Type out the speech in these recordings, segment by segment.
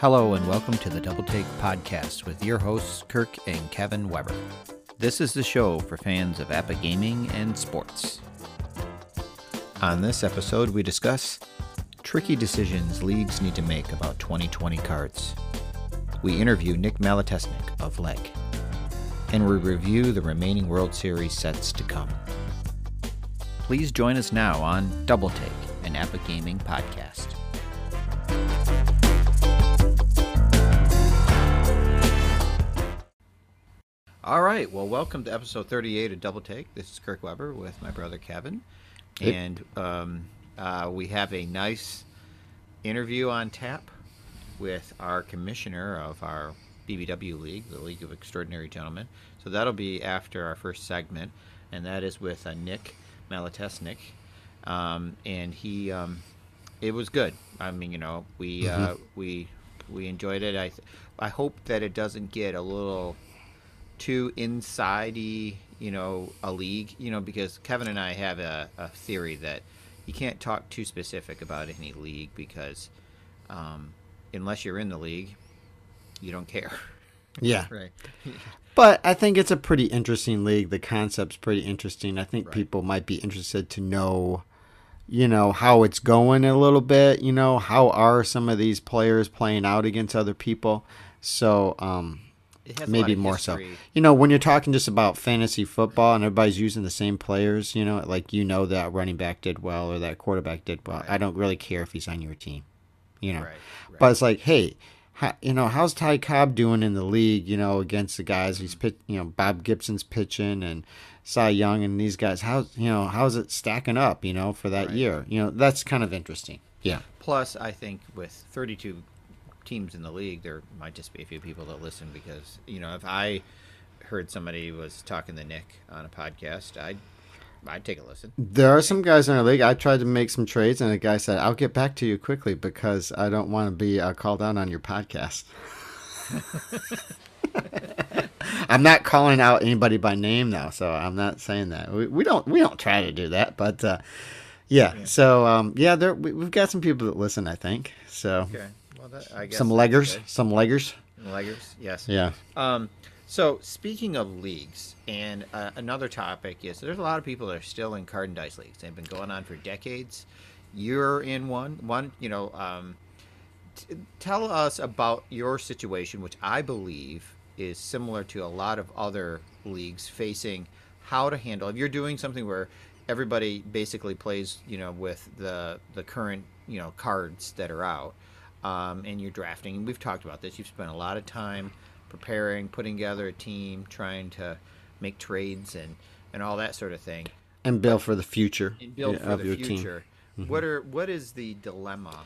Hello, and welcome to the Double Take Podcast with your hosts, Kirk and Kevin Weber. This is the show for fans of APBA gaming and sports. On this episode, we discuss tricky decisions leagues need to make about 2020 cards. We interview Nick Malatesnik of Leg, and we review the remaining World Series sets to come. Please join us now on Double Take, an APBA gaming podcast. All right. Well, welcome to episode 38 of Double Take. This is Kirk Weber with my brother Kevin. Hey. And um, uh, we have a nice interview on tap with our commissioner of our BBW League, the League of Extraordinary Gentlemen. So that'll be after our first segment, and that is with uh, Nick Malatesnik. Um, and he, um, it was good. I mean, you know, we uh, we we enjoyed it. I th- I hope that it doesn't get a little too insidey, you know, a league, you know, because Kevin and I have a, a theory that you can't talk too specific about any league because um, unless you're in the league, you don't care. Yeah. Right. But I think it's a pretty interesting league. The concept's pretty interesting. I think Right. people might be interested to know, you know, how it's going a little bit. You know, how are some of these players playing out against other people? So, um, It has a lot maybe more so. You know, when you're talking just about fantasy football and everybody's using the same players, you know, like you know that running back did well or that quarterback did well. Right. I don't really care if he's on your team, you know. Right, right. But it's like, hey, how, you know, how's Ty Cobb doing in the league? You know, against the guys he's mm-hmm. pit, you know, Bob Gibson's pitching and Cy Young and these guys. How you know how's it stacking up? You know, for that year. You know, that's kind of interesting. Yeah. Plus, I think with 32 teams in the league, there might just be a few people that listen because you know if I heard somebody was talking to Nick on a podcast, I'd I'd take a listen. There are some guys in our league. I tried to make some trades, and a guy said, "I'll get back to you quickly because I don't want to be uh, called out on your podcast." I'm not calling out anybody by name now, so I'm not saying that. We, we don't we don't try to do that, but uh, yeah. So um, yeah, there we, we've got some people that listen. I think so. Okay. Well, that, I guess Some leggers, good. some leggers. Leggers, yes. Yeah. Um, so speaking of leagues, and uh, another topic is there's a lot of people that are still in card and dice leagues. They've been going on for decades. You're in one. One, you know. Um, t- tell us about your situation, which I believe is similar to a lot of other leagues facing how to handle. If you're doing something where everybody basically plays, you know, with the the current, you know, cards that are out, um, and you're drafting. And we've talked about this. You've spent a lot of time preparing, putting together a team, trying to make trades and and all that sort of thing, And build for the future and build yeah, for of the your team. future. What are what is the dilemma?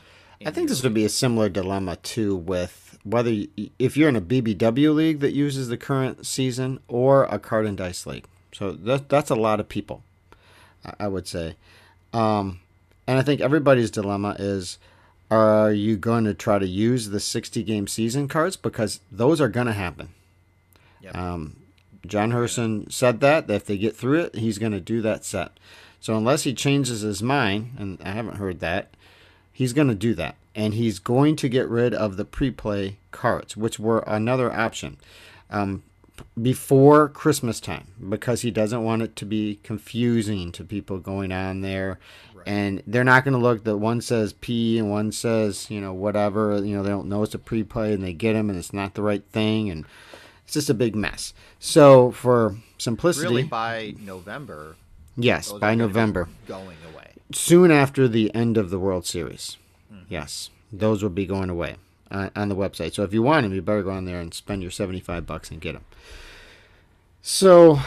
I think this would be a similar dilemma too with whether you, if you're in a BBW league that uses the current season or a card and dice league. So that that's a lot of people, I- I would say. Um, and I think everybody's dilemma is: Are you going to try to use the 60 game season cards because those are going to happen? Yep. Um, John Herson said that, that if they get through it, he's going to do that set. So unless he changes his mind, and I haven't heard that, he's going to do that. And he's going to get rid of the pre-play cards, which were another option um, before Christmas time, because he doesn't want it to be confusing to people going on there. And they're not going to look. The one says P and one says you know whatever. You know they don't know it's a pre-play, and they get them, and it's not the right thing, and it's just a big mess. So for simplicity, really by November. yes, by November, going away. soon after the end of the World Series. Yes, those will be going away uh, on the website. So if you want them, you better go on there and spend your seventy-five bucks and get them. So,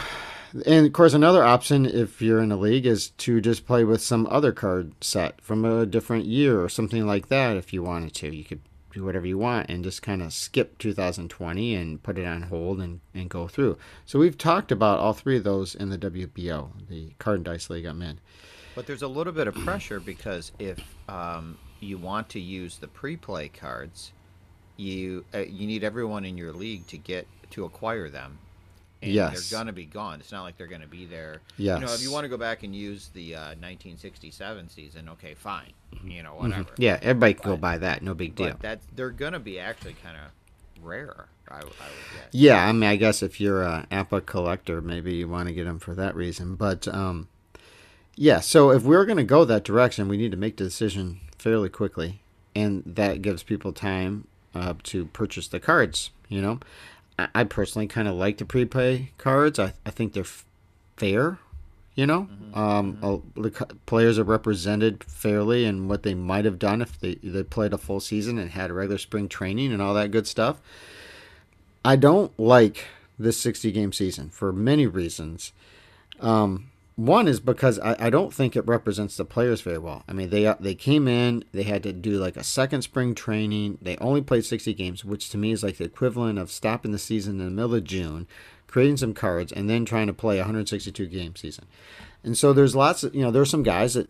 and of course, another option if you're in a league is to just play with some other card set from a different year or something like that. If you wanted to, you could do whatever you want and just kind of skip 2020 and put it on hold and, and go through. So we've talked about all three of those in the WBO, the card and dice league I'm in. But there's a little bit of pressure because if um, you want to use the pre-play cards, you uh, you need everyone in your league to get to acquire them, And Yes. they're gonna be gone. It's not like they're gonna be there. You know, if you want to go back and use the uh, 1967 season, okay, fine. You know, whatever. Mm-hmm. Yeah, everybody can go buy that. No big deal. But that's they're gonna be actually kind of rare. I, I would guess. Yeah, I mean, I guess if you're a APBA collector, maybe you want to get them for that reason. But um, yeah, so if we're going to go that direction, we need to make the decision fairly quickly, and that gives people time uh, to purchase the cards. You know, I, personally kind of like the pre-play cards. I, I think they're f- fair. You know, um, uh, the players are represented fairly in what they might have done if they, they played a full season and had regular spring training and all that good stuff. I don't like this 60 game season for many reasons. Um, one is because I, I don't think it represents the players very well. I mean, they uh, they came in, they had to do like a second spring training. They only played 60 games, which to me is like the equivalent of stopping the season in the middle of June, creating some cards, and then trying to play a 162 game season. And so there's lots of, you know, there's some guys that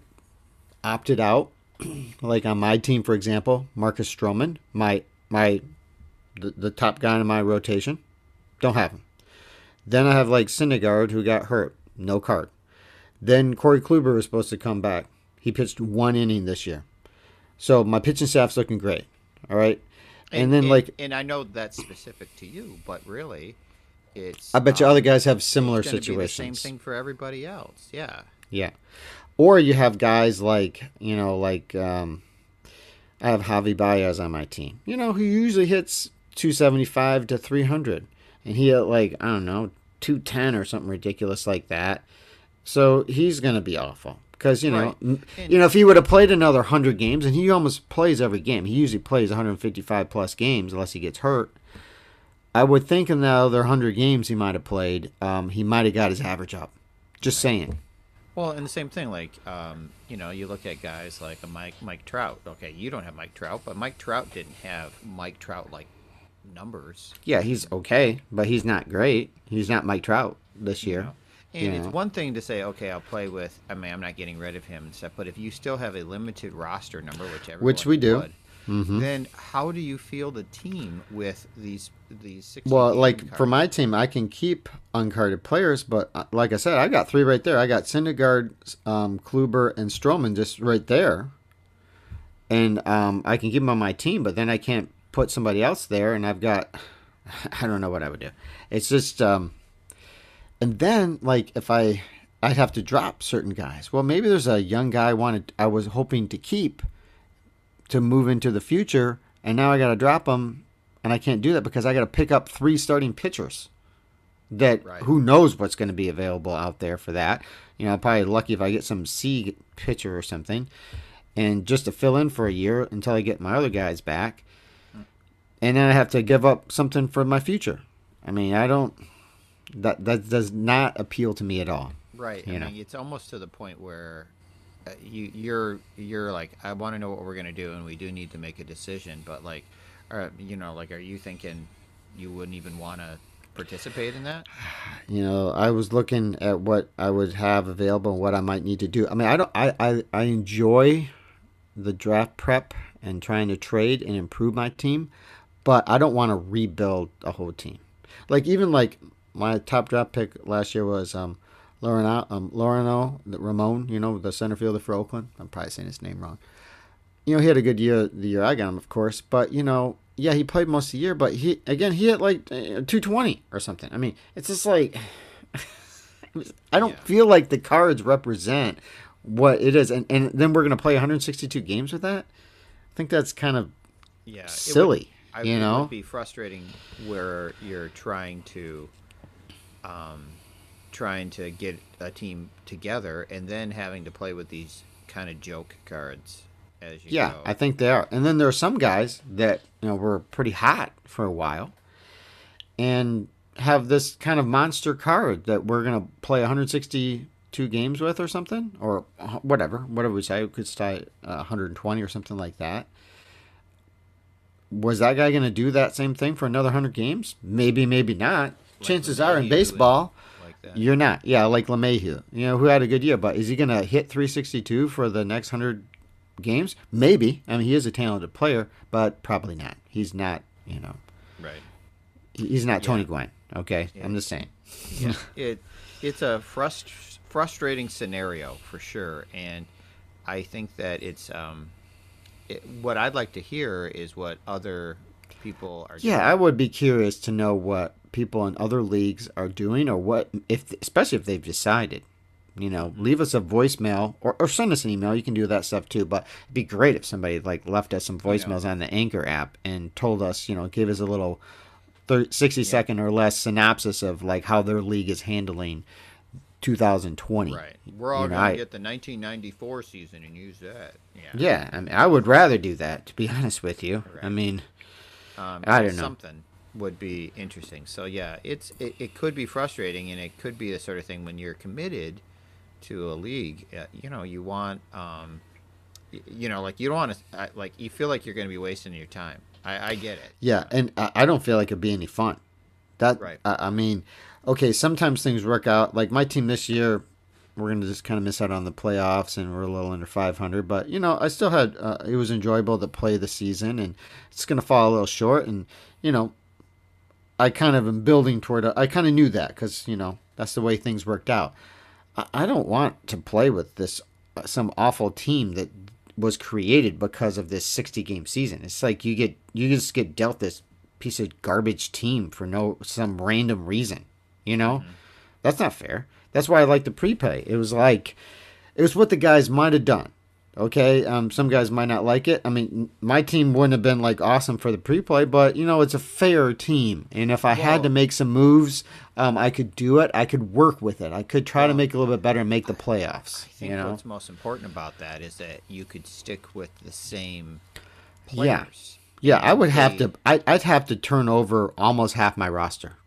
opted out. like on my team, for example, Marcus Stroman, my my the, the top guy in my rotation. Don't have him. Then I have like Syndergaard who got hurt, no card. Then Corey Kluber was supposed to come back. He pitched one inning this year, so my pitching staff's looking great. All right, and, then like and I know that's specific to you, but really, it's. I bet you um, other guys have similar it's gonna be the situations. same thing for everybody else. Yeah. Yeah. Or you have guys like, you know, like um, I have Javi Baez on my team, you know, who usually hits 275 to 300. And he hit like, I don't know, 210 or something ridiculous like that. So he's going to be awful. Because, you know, Right. you know, if he would have played another 100 games, and he almost plays every game, he usually plays 155 plus games unless he gets hurt. I would think in the other 100 games he might have played, um, he might have got his average up. Just saying. Well, and the same thing, like um, you know, you look at guys like a Mike Mike Trout. Okay, you don't have Mike Trout, but Mike Trout didn't have Mike Trout like numbers. Yeah, he's okay, but he's not great. He's not Mike Trout this year. And You it's one thing to say, okay, I'll play with. I mean, I'm not getting rid of him and stuff. But if you still have a limited roster number, which everyone Which we do. would, Mhm. then how do you feel the team with these these? 60 Well, like for my team, I can keep uncarded players, but uh, like I said, I got three right there. I got Syndergaard, um, Kluber, and Stroman just right there, and um, I can keep them on my team. But then I can't put somebody else there, and I've got I don't know what I would do. It's just um, and then like if I I'd have to drop certain guys. Well, maybe there's a young guy I wanted I was hoping to keep to move into the future, and now I got to drop him, and I can't do that because I got to pick up three starting pitchers. That Right. who knows what's going to be available out there for that. You know, I'm probably lucky if I get some C pitcher or something, and just to fill in for a year until I get my other guys back, hmm. and then I have to give up something for my future. I mean, I don't. That that does not appeal to me at all. Right. you I know. mean, it's almost to the point where uh, you you're you're like, I want to know what we're gonna do, and we do need to make a decision. But like, uh, you know, like, are you thinking you wouldn't even want to participate in that? you know i was looking at what i would have available and what i might need to do i mean i don't i i, I enjoy the draft prep and trying to trade and improve my team but i don't want to rebuild a whole team like even like my top draft pick last year was um Loreno, um, Loreno Ramon, you know, the center fielder for Oakland. I'm probably saying his name wrong. You know, he had a good year the year I got him, of course. But you know, yeah, he played most of the year. But he again, he hit like uh, 220 or something. I mean, it's just like I don't Yeah. feel like the cards represent what it is, and and then we're gonna play 162 games with that. I think that's kind of Yeah, it would- silly. I, you it know, would be frustrating where you're trying to, um, trying to get a team together and then having to play with these kind of joke cards as you Yeah, go. I think they are. And then there are some guys that you know were pretty hot for a while, and have this kind of monster card that we're gonna play 162 games with or something, or whatever, whatever we say. We could start uh, 120 or something like that. Was that guy gonna do that same thing for another 100 games? Maybe, maybe not. Like Chances are in baseball. like. You're not. Yeah, like LeMahieu, you know, who had a good year, but is he going to hit 362 for the next 100 games? Maybe. I mean, he is a talented player, but probably not. He's not, you know, Right. he's not Tony Yeah. Gwynn, okay? Yeah. I'm just saying. yeah. it it's a frust- frustrating scenario for sure, and I think that it's um, it, what I'd like to hear is what other people are. Yeah, doing. I would be curious to know what people in other leagues are doing, or what if, especially if they've decided. You know, leave us a voicemail or, or send us an email. You can do that stuff too. But it'd be great if somebody like left us some voicemails on the Anchor app and told us, you know, give us a little 30, 60 second or less synopsis of like how their league is handling 2020. Right. We're all You know, going I- to get the 1994 season and use that. Yeah. Yeah, I mean, I would rather do that to be honest with you. I mean, Um, I don't know. Something would be interesting. So yeah, it's it, it could be frustrating, and it could be the sort of thing when you're committed to a league. Uh, you know, you want um, y- you know, like you don't want to like you feel like you're going to be wasting your time. I, I get it. Yeah, and I I don't feel like it'd be any fun. That Right. I, I mean, okay, sometimes things work out. Like my team this year, we're gonna just kind of miss out on the playoffs, and we're a little under 500. But you know, I still had uh, it was enjoyable to play the season, and it's gonna fall a little short. And you know, I kind of am building toward. A, I kind of knew that because you know that's the way things worked out. I, I don't want to play with this uh, some awful team that was created because of this 60 game season. It's like you get you just get dealt this piece of garbage team for no some random reason. You know, that's not fair. That's why I like the pre-play. It was like it was what the guys might have done. Okay, um, some guys might not like it. I mean, my team wouldn't have been like awesome for the pre-play, but you know, it's a fair team, and if I had to make some moves, um, I could do it. I could work with it. I could try to make it a little bit better and make the playoffs. I think you know, what's most important about that is that you could stick with the same players. yeah, yeah. I would have to. I, I'd have to turn over almost half my roster.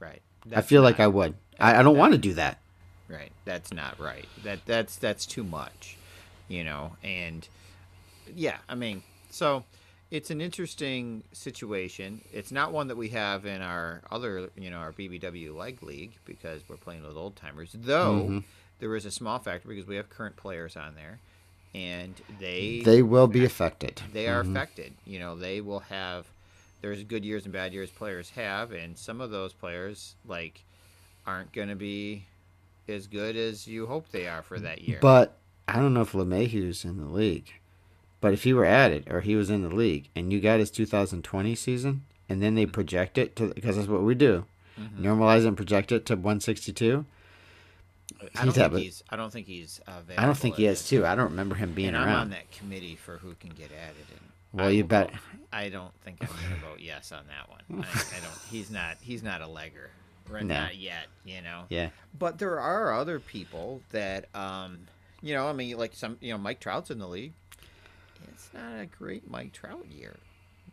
Right. I That's feel like I would. I, I don't want to do that. Right. That's not right. That that's that's too much, you know. And yeah, I mean, so it's an interesting situation. It's not one that we have in our other, you know, our BBW leg league because we're playing with old timers. Though Mm-hmm. there is a small factor because we have current players on there, and they They will be affected. they are affected. You know, they will have. There's good years and bad years players have, and some of those players like aren't going to be as good as you hope they are for that year. But I don't know if LeMahieu's in the league. But if he were added or he was in the league and you got his 2020 season and then they project it to because that's what we do, Mm-hmm. normalize and project it to 162. I don't think he's. I don't think he's. Available I don't think he at has this too. I don't remember him being and I'm around. on that committee for who can get added. And Well, I you bet. vote- I don't think I'm going to vote yes on that one. I, I don't. He's not. He's not a legger. Or No. Not yet. You know. Yeah. But there are other people that, um, you know, I mean, like some, you know, Mike Trout's in the league. It's not a great Mike Trout year.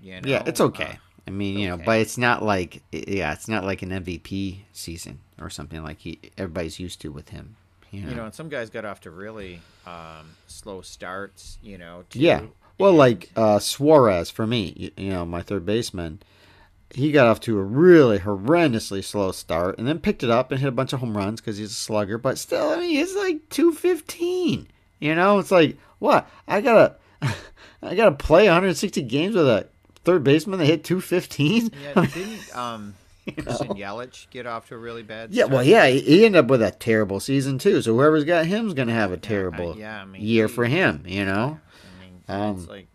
You know? Yeah, it's okay. Uh, I mean, you know, okay. but it's not like yeah, it's not like an MVP season or something like he everybody's used to with him. You know. you know, and some guys got off to really um, slow starts. You know. Too, Yeah. Well, and- like uh, Suarez for me, you, you know, my third baseman, he got off to a really horrendously slow start and then picked it up and hit a bunch of home runs because he's a slugger. But still, I mean, he's like two fifteen. You know, it's like what I gotta, I gotta play 160 games with a third baseman that hit two fifteen. Yeah, didn't um, Christian Yelich get off to a really bad? Yeah, start? well, yeah, he- he ended up with a terrible season too. So whoever's got him's gonna have a terrible yeah, I mean, year he- for him. You know. I mean, Um, it's like,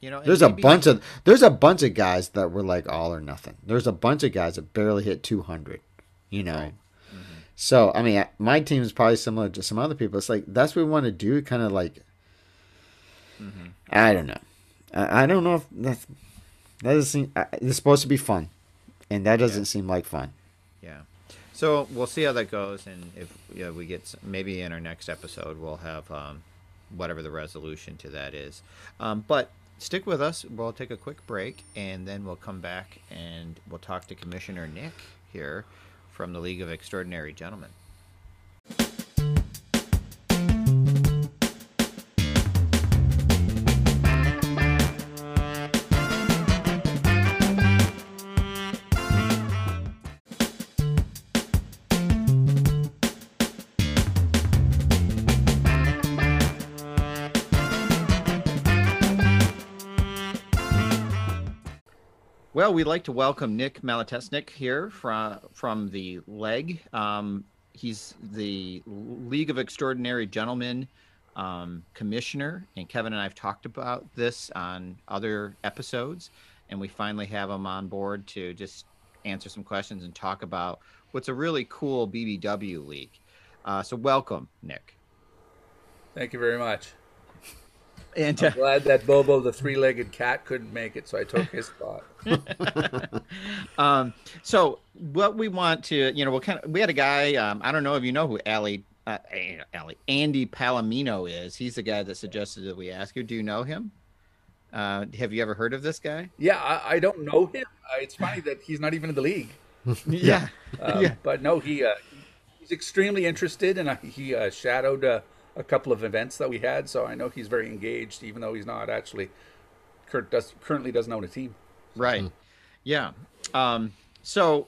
you know, There's a bunch of there's a bunch of guys that were like all or nothing. There's a bunch of guys that barely hit 200. You know. Right. So I mean, my team is probably similar to some other people. It's like that's what we want to do. Kind of like Mm-hmm. I don't know. I, I don't know if that's that doesn't seem. It's supposed to be fun, and that doesn't Yeah. seem like fun. Yeah. So we'll see how that goes, and if you know, we get maybe in our next episode we'll have um, whatever the resolution to that is. Um, but stick with us. We'll take a quick break, and then we'll come back and we'll talk to Commissioner Nick here from the League of Extraordinary Gentlemen. Well, we'd like to welcome Nick Malatesnik here from from the Leg. Um, he's the League of Extraordinary Gentlemen um, commissioner, and Kevin and I have talked about this on other episodes, and we finally have him on board to just answer some questions and talk about what's a really cool BBW league. Uh, so, welcome, Nick. Thank you very much. And I'm glad that Bobo, the three-legged cat, couldn't make it, so I took his spot. um, so what we want to, you know, we kind of we had a guy. Um, I don't know if you know who Ali, uh, Ali Andy Palomino is. He's the guy that suggested that we ask you. Do you know him? Uh, have you ever heard of this guy? Yeah, I, I don't know him. Uh, it's funny that he's not even in the league. yeah, um, yeah. But no, he uh, he's extremely interested, and he uh, shadowed uh, a couple of events that we had, so I know he's very engaged, even though he's not actually Kurt does currently doesn't own a team. Right. Mm. Yeah. Um, so,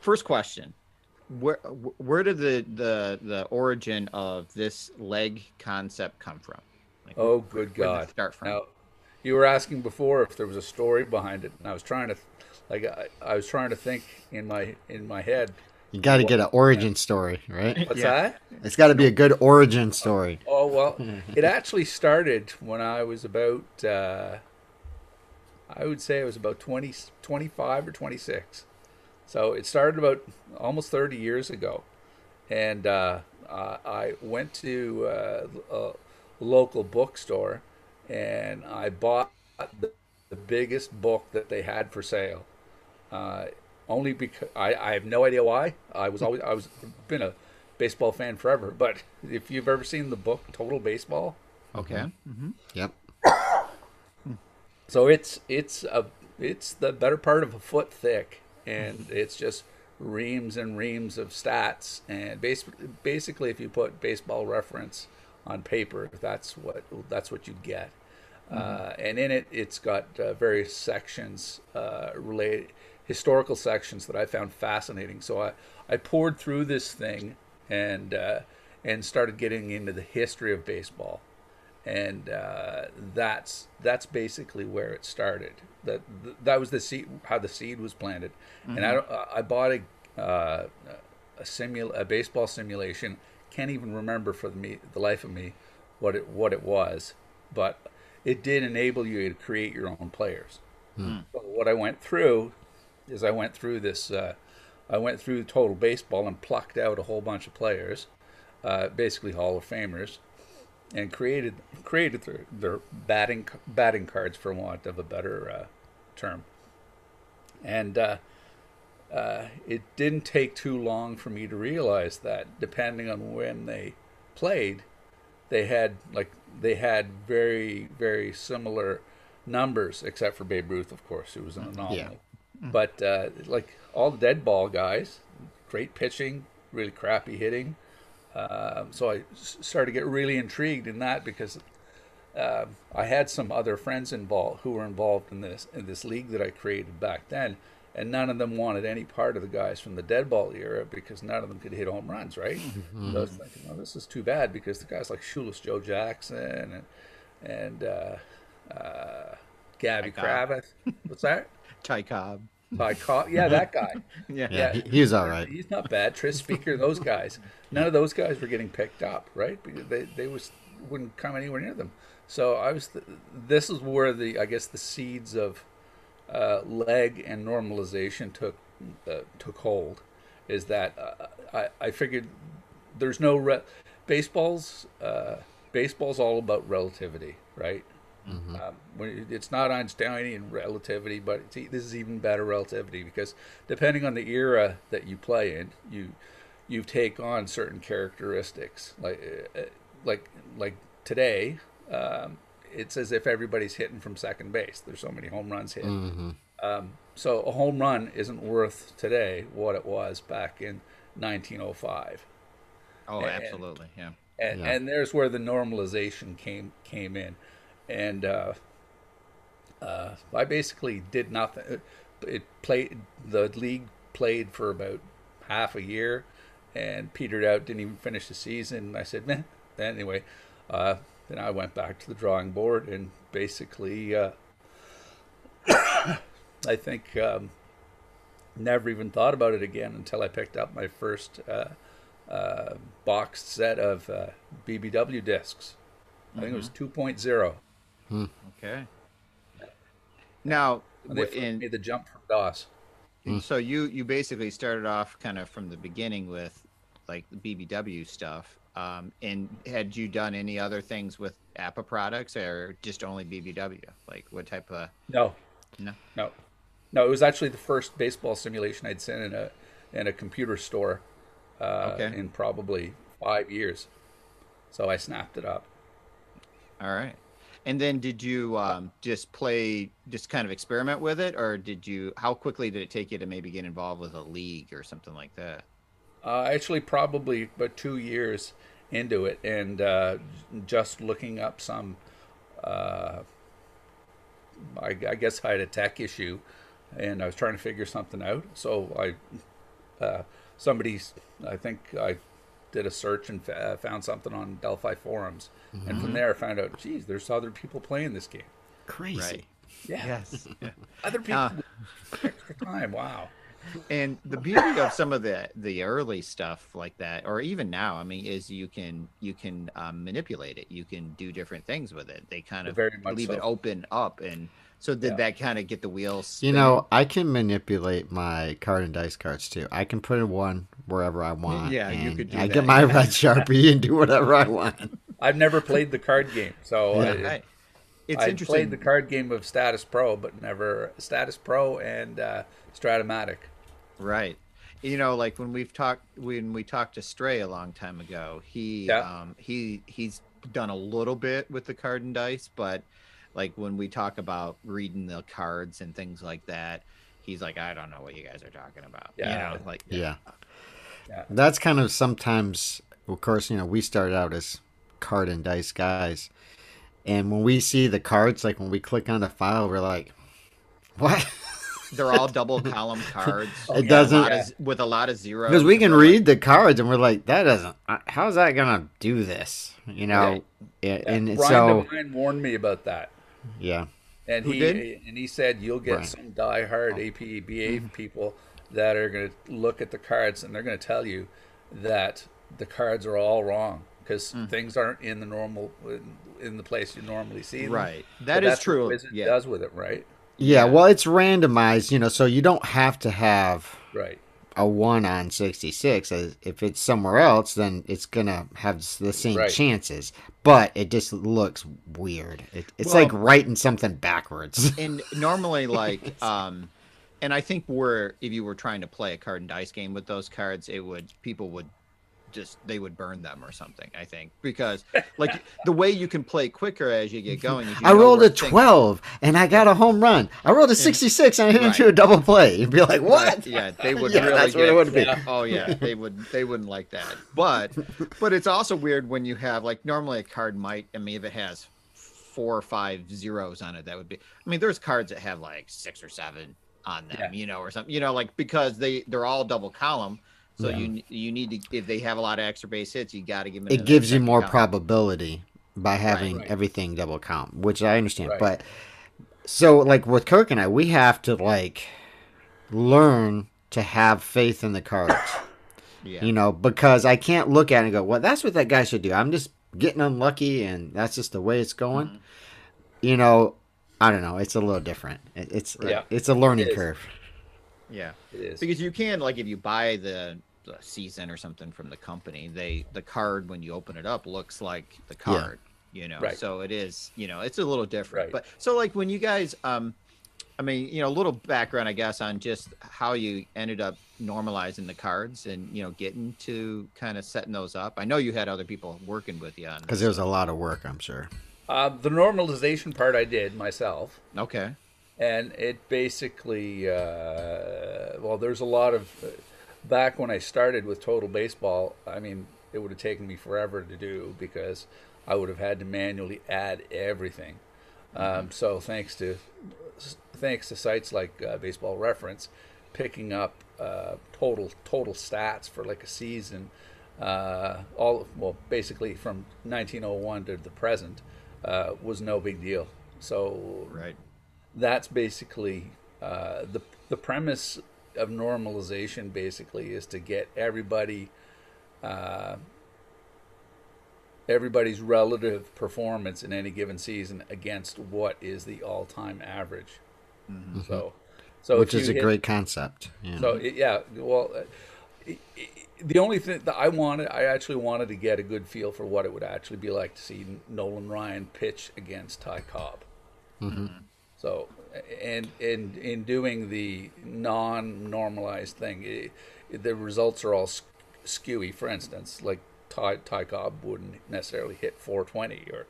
first question: Where where did the the the origin of this leg concept come from? Like, oh, good God! start from. Now, you were asking before if there was a story behind it, and I was trying to, like, I, I was trying to think in my in my head you got to get an origin story, right? What's yeah. that? It's got to be a good origin story. Oh well, it actually started when I was about, uh, I would say it was about 20, 25 or twenty six. So it started about almost thirty years ago, and uh, uh, I went to uh, a local bookstore, and I bought the, the biggest book that they had for sale. Only because I, I have no idea why. I was always I was been a baseball fan forever. But if you've ever seen the book Total Baseball, okay, mm-hmm. yep. so it's it's a it's the better part of a foot thick, and it's just reams and reams of stats. And basically, basically, if you put baseball reference on paper, that's what that's what you get. Mm-hmm. Uh, and in it, it's got uh, various sections uh, related historical sections that I found fascinating. So I, I poured through this thing and uh, and started getting into the history of baseball, and uh, that's that's basically where it started. That that was the seed how the seed was planted, mm-hmm. and I. I bought a uh, a simul a baseball simulation. Can't even remember for the me the life of me what it what it was, but it did enable you to create your own players. Mm. So what I went through is I went through this. Uh, I went through total baseball and plucked out a whole bunch of players, uh, basically Hall of Famers, and created created their, their batting batting cards for want of a better uh, term. And uh, uh, it didn't take too long for me to realize that depending on when they played, they had like they had very very similar numbers, except for Babe Ruth, of course, who was an anomaly. Yeah. Mm. But uh, like all the dead ball guys, great pitching, really crappy hitting. Uh, so I started to get really intrigued in that because uh, I had some other friends involved who were involved in this in this league that I created back then, and none of them wanted any part of the guys from the dead ball era because none of them could hit home runs, right? Mm-hmm. So I was thinking, well, this is too bad because the guys like Shoeless Joe Jackson and and uh, uh, Gabby Cravath, what's that? Ty Cobb. Ty Cobb, yeah, that guy. yeah, yeah, he's all right. He's not bad. Tris Speaker, those guys. None of those guys were getting picked up, right? Because they they was wouldn't come anywhere near them. So I was. Th- this is where the I guess the seeds of uh, leg and normalization took uh, took hold. Is that uh, I I figured there's no re- baseball's uh, baseball's all about relativity, right? Mm-hmm. Um, it's not Einsteinian relativity, but this is even better relativity because depending on the era that you play in, you you take on certain characteristics. Like uh, like like today, um, it's as if everybody's hitting from second base. There's so many home runs hit. Mm-hmm. Um, so a home run isn't worth today what it was back in 1905. Oh, and, absolutely, yeah. And, yeah. and there's where the normalization came came in and uh, uh, I basically did nothing. It played the league played for about half a year and petered out. Didn't even finish the season. I said, man. Anyway, uh, then I went back to the drawing board and basically uh, I think um, never even thought about it again until I picked up my first uh, uh, boxed set of uh, BBW discs. I think it was 2.0. Okay. Now, And they in, made the jump from DOS. so you you basically started off kind of from the beginning with like the BBW stuff. Um, and had you done any other things with APBA products or just only BBW? Like what type of No, no? no, no. It was actually the first baseball simulation I'd seen in a in a computer store uh, Okay. in probably five years. So I snapped it up. All right. And then did you um, just play, just kind of experiment with it, or did you? How quickly did it take you to maybe get involved with a league or something like that? Uh, actually, probably about two years into it, and uh, just looking up some. Uh, I, I guess I had a tech issue, and I was trying to figure something out. So I, uh, somebody's, I think I did a search and fa- found something on Delphi forums, and from there I found out, geez, there's other people playing this game. Crazy. Right. Yeah, Yes. other people Uh, time. Wow. and the beauty of some of the the early stuff like that or even now i mean is you can you can um, manipulate it you can do different things with it they kind of Very much leave it open up and so did Yeah. that kind of get the wheels You know, I can manipulate my card and dice cards too. I can put in one wherever I want. Yeah, you and could do that. I that, get my yeah. red sharpie and do whatever I want. I've never played the card game, so Yeah. I, Right. it's I interesting played the card game of Statis Pro, but never Statis Pro and uh, Strat-O-Matic. Right. You know, like when we've talked when we talked to Stray a long time ago, he Yeah. um he he's done a little bit with the card and dice, but like when we talk about reading the cards and things like that, he's like, I don't know what you guys are talking about. Yeah. You know, like Yeah. Yeah. That's kind of sometimes, of course, you know, we started out as card and dice guys. And when we see the cards, like when we click on the file, we're like, what? they're all double column cards. It with doesn't- lot of- with a lot of zeros. Because we can They're like- read the cards and we're like, that doesn't, uh, how's that going to do this? You know? Yeah, and it's Brian so, Devine warned me about that, yeah. and Who he did? and he said you'll get Brian. some diehard APBA people that are going to look at the cards and they're going to tell you that the cards are all wrong because things aren't in the normal in, in the place you normally see them. Right. But That is that's what true. Wizard Yeah. does with it, right? Yeah, well, it's randomized, you know, so you don't have to have Right. a 1 on 66. If it's somewhere else, then it's going to have the same Right. chances. But it just looks weird. It, it's Well- like writing something backwards. and normally like um and i think we're if you were trying to play a card and dice game with those cards it would people would just they would burn them or something i think because like the way you can play quicker as you get going you I rolled a things- 12 and I got a home run. I rolled a 66 and I hit Right. into a double play. You'd be like, what? yeah they would Yeah, really that's what it would be. oh yeah they would they wouldn't like that but but it's also weird when you have like normally a card might i mean if it has four or five zeros on it that would be i mean there's cards that have like six or seven on them Yeah. you know or something you know like because they they're all double column so you you need to if they have a lot of extra base hits you got to give them It gives you more column. probability by having right. everything double count, which I understand. Right. But so, like with Kirk and I, we have to like learn to have faith in the cards. yeah you know, because I can't look at it and go, well, that's what that guy should do. I'm just getting unlucky and that's just the way it's going. Mm-hmm. You know, I don't know. It's a little different. It, it's Yeah. it's a learning It is. curve. yeah It is. because you can like if you buy the, the season or something from the company they the card when you open it up looks like the card. Yeah. card you know Right. so it is you know it's a little different Right. but so like when you guys um i mean you know a little background i guess on just how you ended up normalizing the cards and you know getting to kind of setting those up i know you had other people working with you on Because this. there was a lot of work, I'm sure. Uh, the normalization part I did myself. okay. And it basically uh, well there's a lot of back when i started with total baseball i mean it would have taken me forever to do because i would have had to manually add everything. Um, so thanks to thanks to sites like uh, baseball reference picking up uh, total total stats for like a season uh, all well basically from 1901 to the present uh, was no big deal so right that's basically uh, the the premise of normalization basically is to get everybody uh, everybody's relative performance in any given season against what is the all-time average. So, so Mm-hmm. which is a hit- great concept. Yeah. so yeah, well, uh, i- i- the only thing that I wanted, I actually wanted to get a good feel for what it would actually be like to see Nolan Ryan pitch against Ty Cobb. So, and and in doing the non-normalized thing, it, the results are all skewy. For instance, like Ty Ty Cobb wouldn't necessarily hit 420 or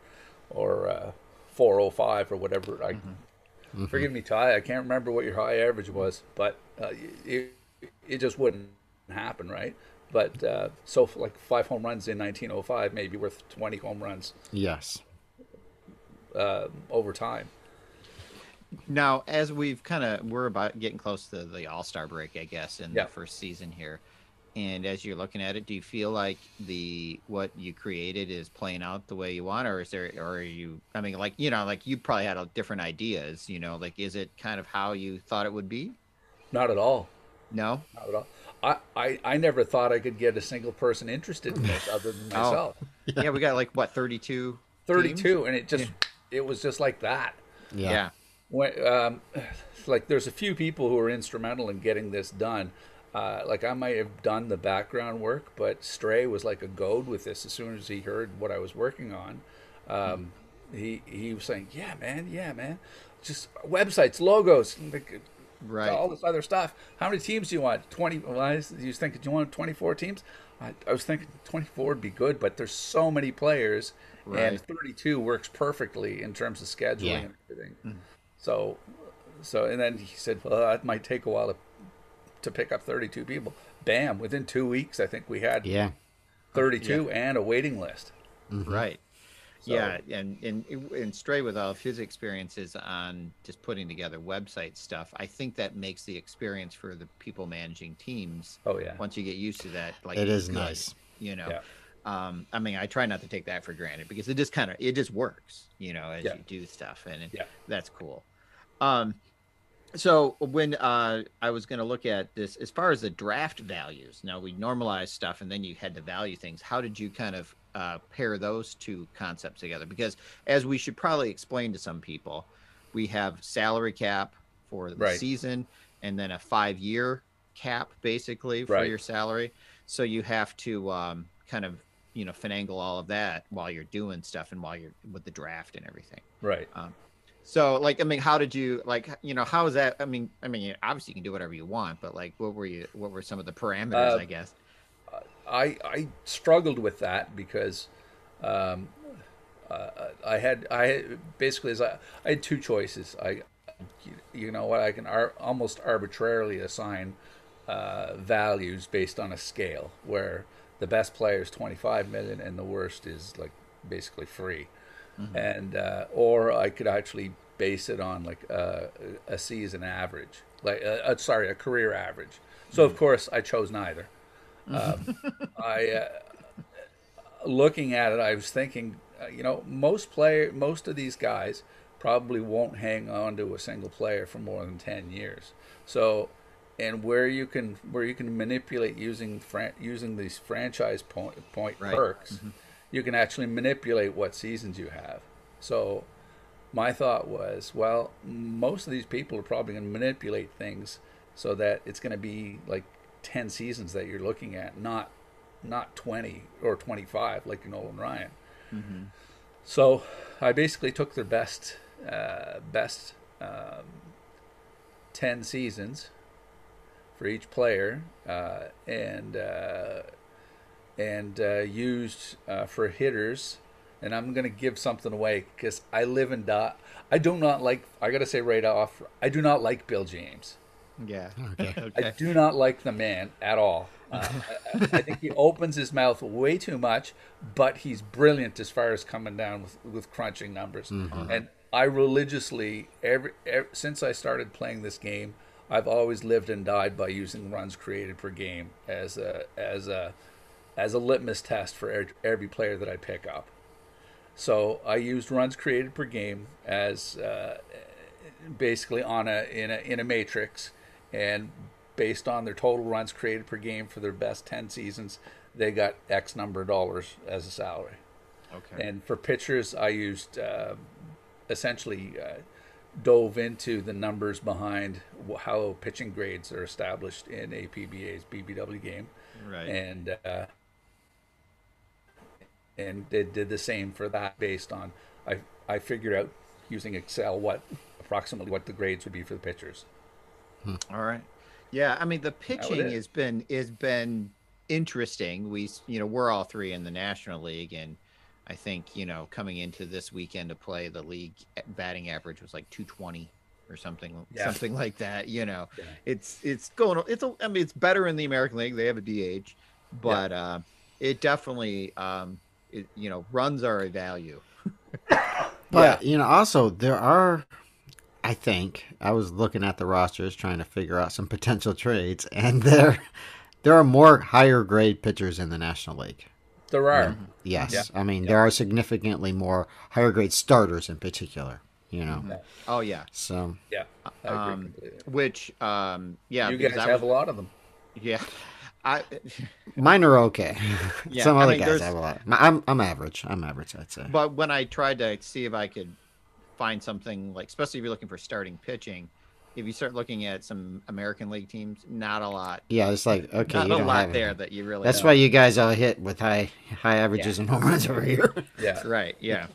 or uh, 405 or whatever. I forgive me, Ty. I can't remember what your high average was, but uh, it it just wouldn't happen, right? But uh, so like five home runs in 1905 may be worth 20 home runs yes. uh, over time. Now, as we've kind of we're about getting close to the All Star break, I guess, in Yeah. the first season here. And as you're looking at it, do you feel like the what you created is playing out the way you want, or is there, or are you? I mean, like you know, like you probably had a different ideas. You know, like is it kind of how you thought it would be? Not at all. No. Not at all. I, I, I never thought I could get a single person interested in this other than Oh. myself. Yeah, we got like what 32. 32, and it just it was just like that. Yeah. Yeah. when, um, like there's a few people who are instrumental in getting this done. Uh, like I might have done the background work, but Stray was like a goad with this. As soon as he heard what I was working on, um, he he was saying, "Yeah, man, yeah, man, just websites, logos, like, Right. all this other stuff. How many teams do you want? Twenty? Well, I was, you was thinking, do you want twenty-four teams? I, I was thinking twenty-four would be good, but there's so many players, and thirty-two works perfectly in terms of scheduling Yeah. and everything. Mm. So, so and then he said, well, that might take a while to to pick up 32 people. Bam! Within two weeks, I think we had Yeah. 32 and a waiting list. Mm-hmm. Right. So- Yeah, and, and and Stray with all of his experiences on just putting together website stuff, I think that makes the experience for the people managing teams. Oh yeah, Once you get used to that, like It is good, nice. You know, Yeah. um, I mean, I try not to take that for granted because it just kind of it just works. You know, as Yeah. you do stuff, and it, Yeah. that's cool. Um, so when uh, I was going to look at this, as far as the draft values, now we normalized stuff, and then you had to value things. How did you kind of uh, pair those two concepts together? Because as we should probably explain to some people, we have salary cap for the Right. season, and then a five-year cap basically for Right. your salary. So you have to um, kind of you know finagle all of that while you're doing stuff and while you're with the draft and everything. right. So, like, I mean, how did you like? You know, how is that? I mean, I mean, obviously you can do whatever you want, but like, what were you? What were some of the parameters? Uh, I guess. I I struggled with that because um, uh, I had I had, basically as I, I had two choices. I you know what I can ar- almost arbitrarily assign uh, values based on a scale where the best player is 25 million and the worst is like basically free. And uh, or I could actually base it on like uh, a season average, like uh, uh, sorry, a career average. So of course I chose neither. Um, I uh, looking at it, I was thinking, uh, you know, most player, most of these guys probably won't hang on to a single player for more than ten years. So, and where you can where you can manipulate using fran- using these franchise point point Right. perks, you can actually manipulate what seasons you have. So, my thought was, well, most of these people are probably going to manipulate things so that it's going to be like 10 seasons that you're looking at, not not 20 or 25 like Nolan Ryan. So I basically took their best uh, best um, 10 seasons for each player uh, and uh, and uh, used uh, for hitters. And I'm going to give something away because I live and die. I do not like. I got to say right off. I do not like Bill James. Yeah. Okay. I do not like the man at all. Uh, I, I think he opens his mouth way too much, but he's brilliant as far as coming down with, with crunching numbers. And I religiously, every, ev since I started playing this game, I've always lived and died by using runs created per game as a as a as a litmus test for every, player that I pick up. So I used runs created per game as uh, basically on a in a in a matrix, and based on their total runs created per game for their best ten seasons, they got X number of dollars as a salary. Okay. And for pitchers, I used uh, essentially uh, dove into the numbers behind how pitching grades are established in APBA's BBW game, right. and uh, and did did the same for that based on I I figured out using Excel what approximately what the grades would be for the pitchers. All right. Yeah, I mean the pitching has been has been interesting. We you know we're all three in the National League, and I think you know coming into this weekend to play, the league batting average was like 220 or something Yeah. something like that. You know, Yeah. it's it's going it's a, I mean it's better in the American League. They have a DH, but uh, it definitely um it, you know runs are a value. But you know, also there are. I think I was looking at the rosters trying to figure out some potential trades, and there, there are more higher grade pitchers in the National League. There are. Yes, Yeah. I mean there are significantly more higher grade starters in particular. You know, Yeah. Oh yeah, so Yeah, I agree um, which um yeah You guys I have was- a lot of them. yeah. I mine are okay. Yeah, some I other mean, guys have a lot. I'm I'm average. I'm average. I'd say. But when I tried to see if I could find something like, especially if you're looking for starting pitching, if you start looking at some American League teams, not a lot. Yeah, it's like okay, not you a don't lot have there it. that you really. That's know. why you guys all hit with high high averages and home runs over here. Yeah, Right. Yeah.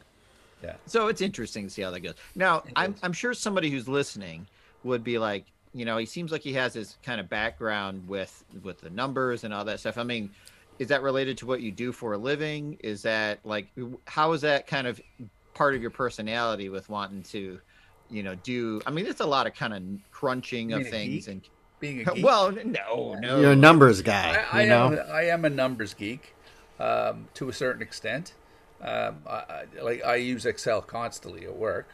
yeah. So it's interesting to see how that goes. Now, It I'm is. I'm sure somebody who's listening would be like, you know, he seems like he has his kind of background with with the numbers and all that stuff. I mean, is that related to what you do for a living? Is that like how is that kind of part of your personality with wanting to, you know, do? I mean, it's a lot of kind of crunching of Being a things geek? and Being a geek. well, no, no, You're a numbers guy. I, I you know. am I am a numbers geek um, to a certain extent. Um, I, I, like I use Excel constantly at work,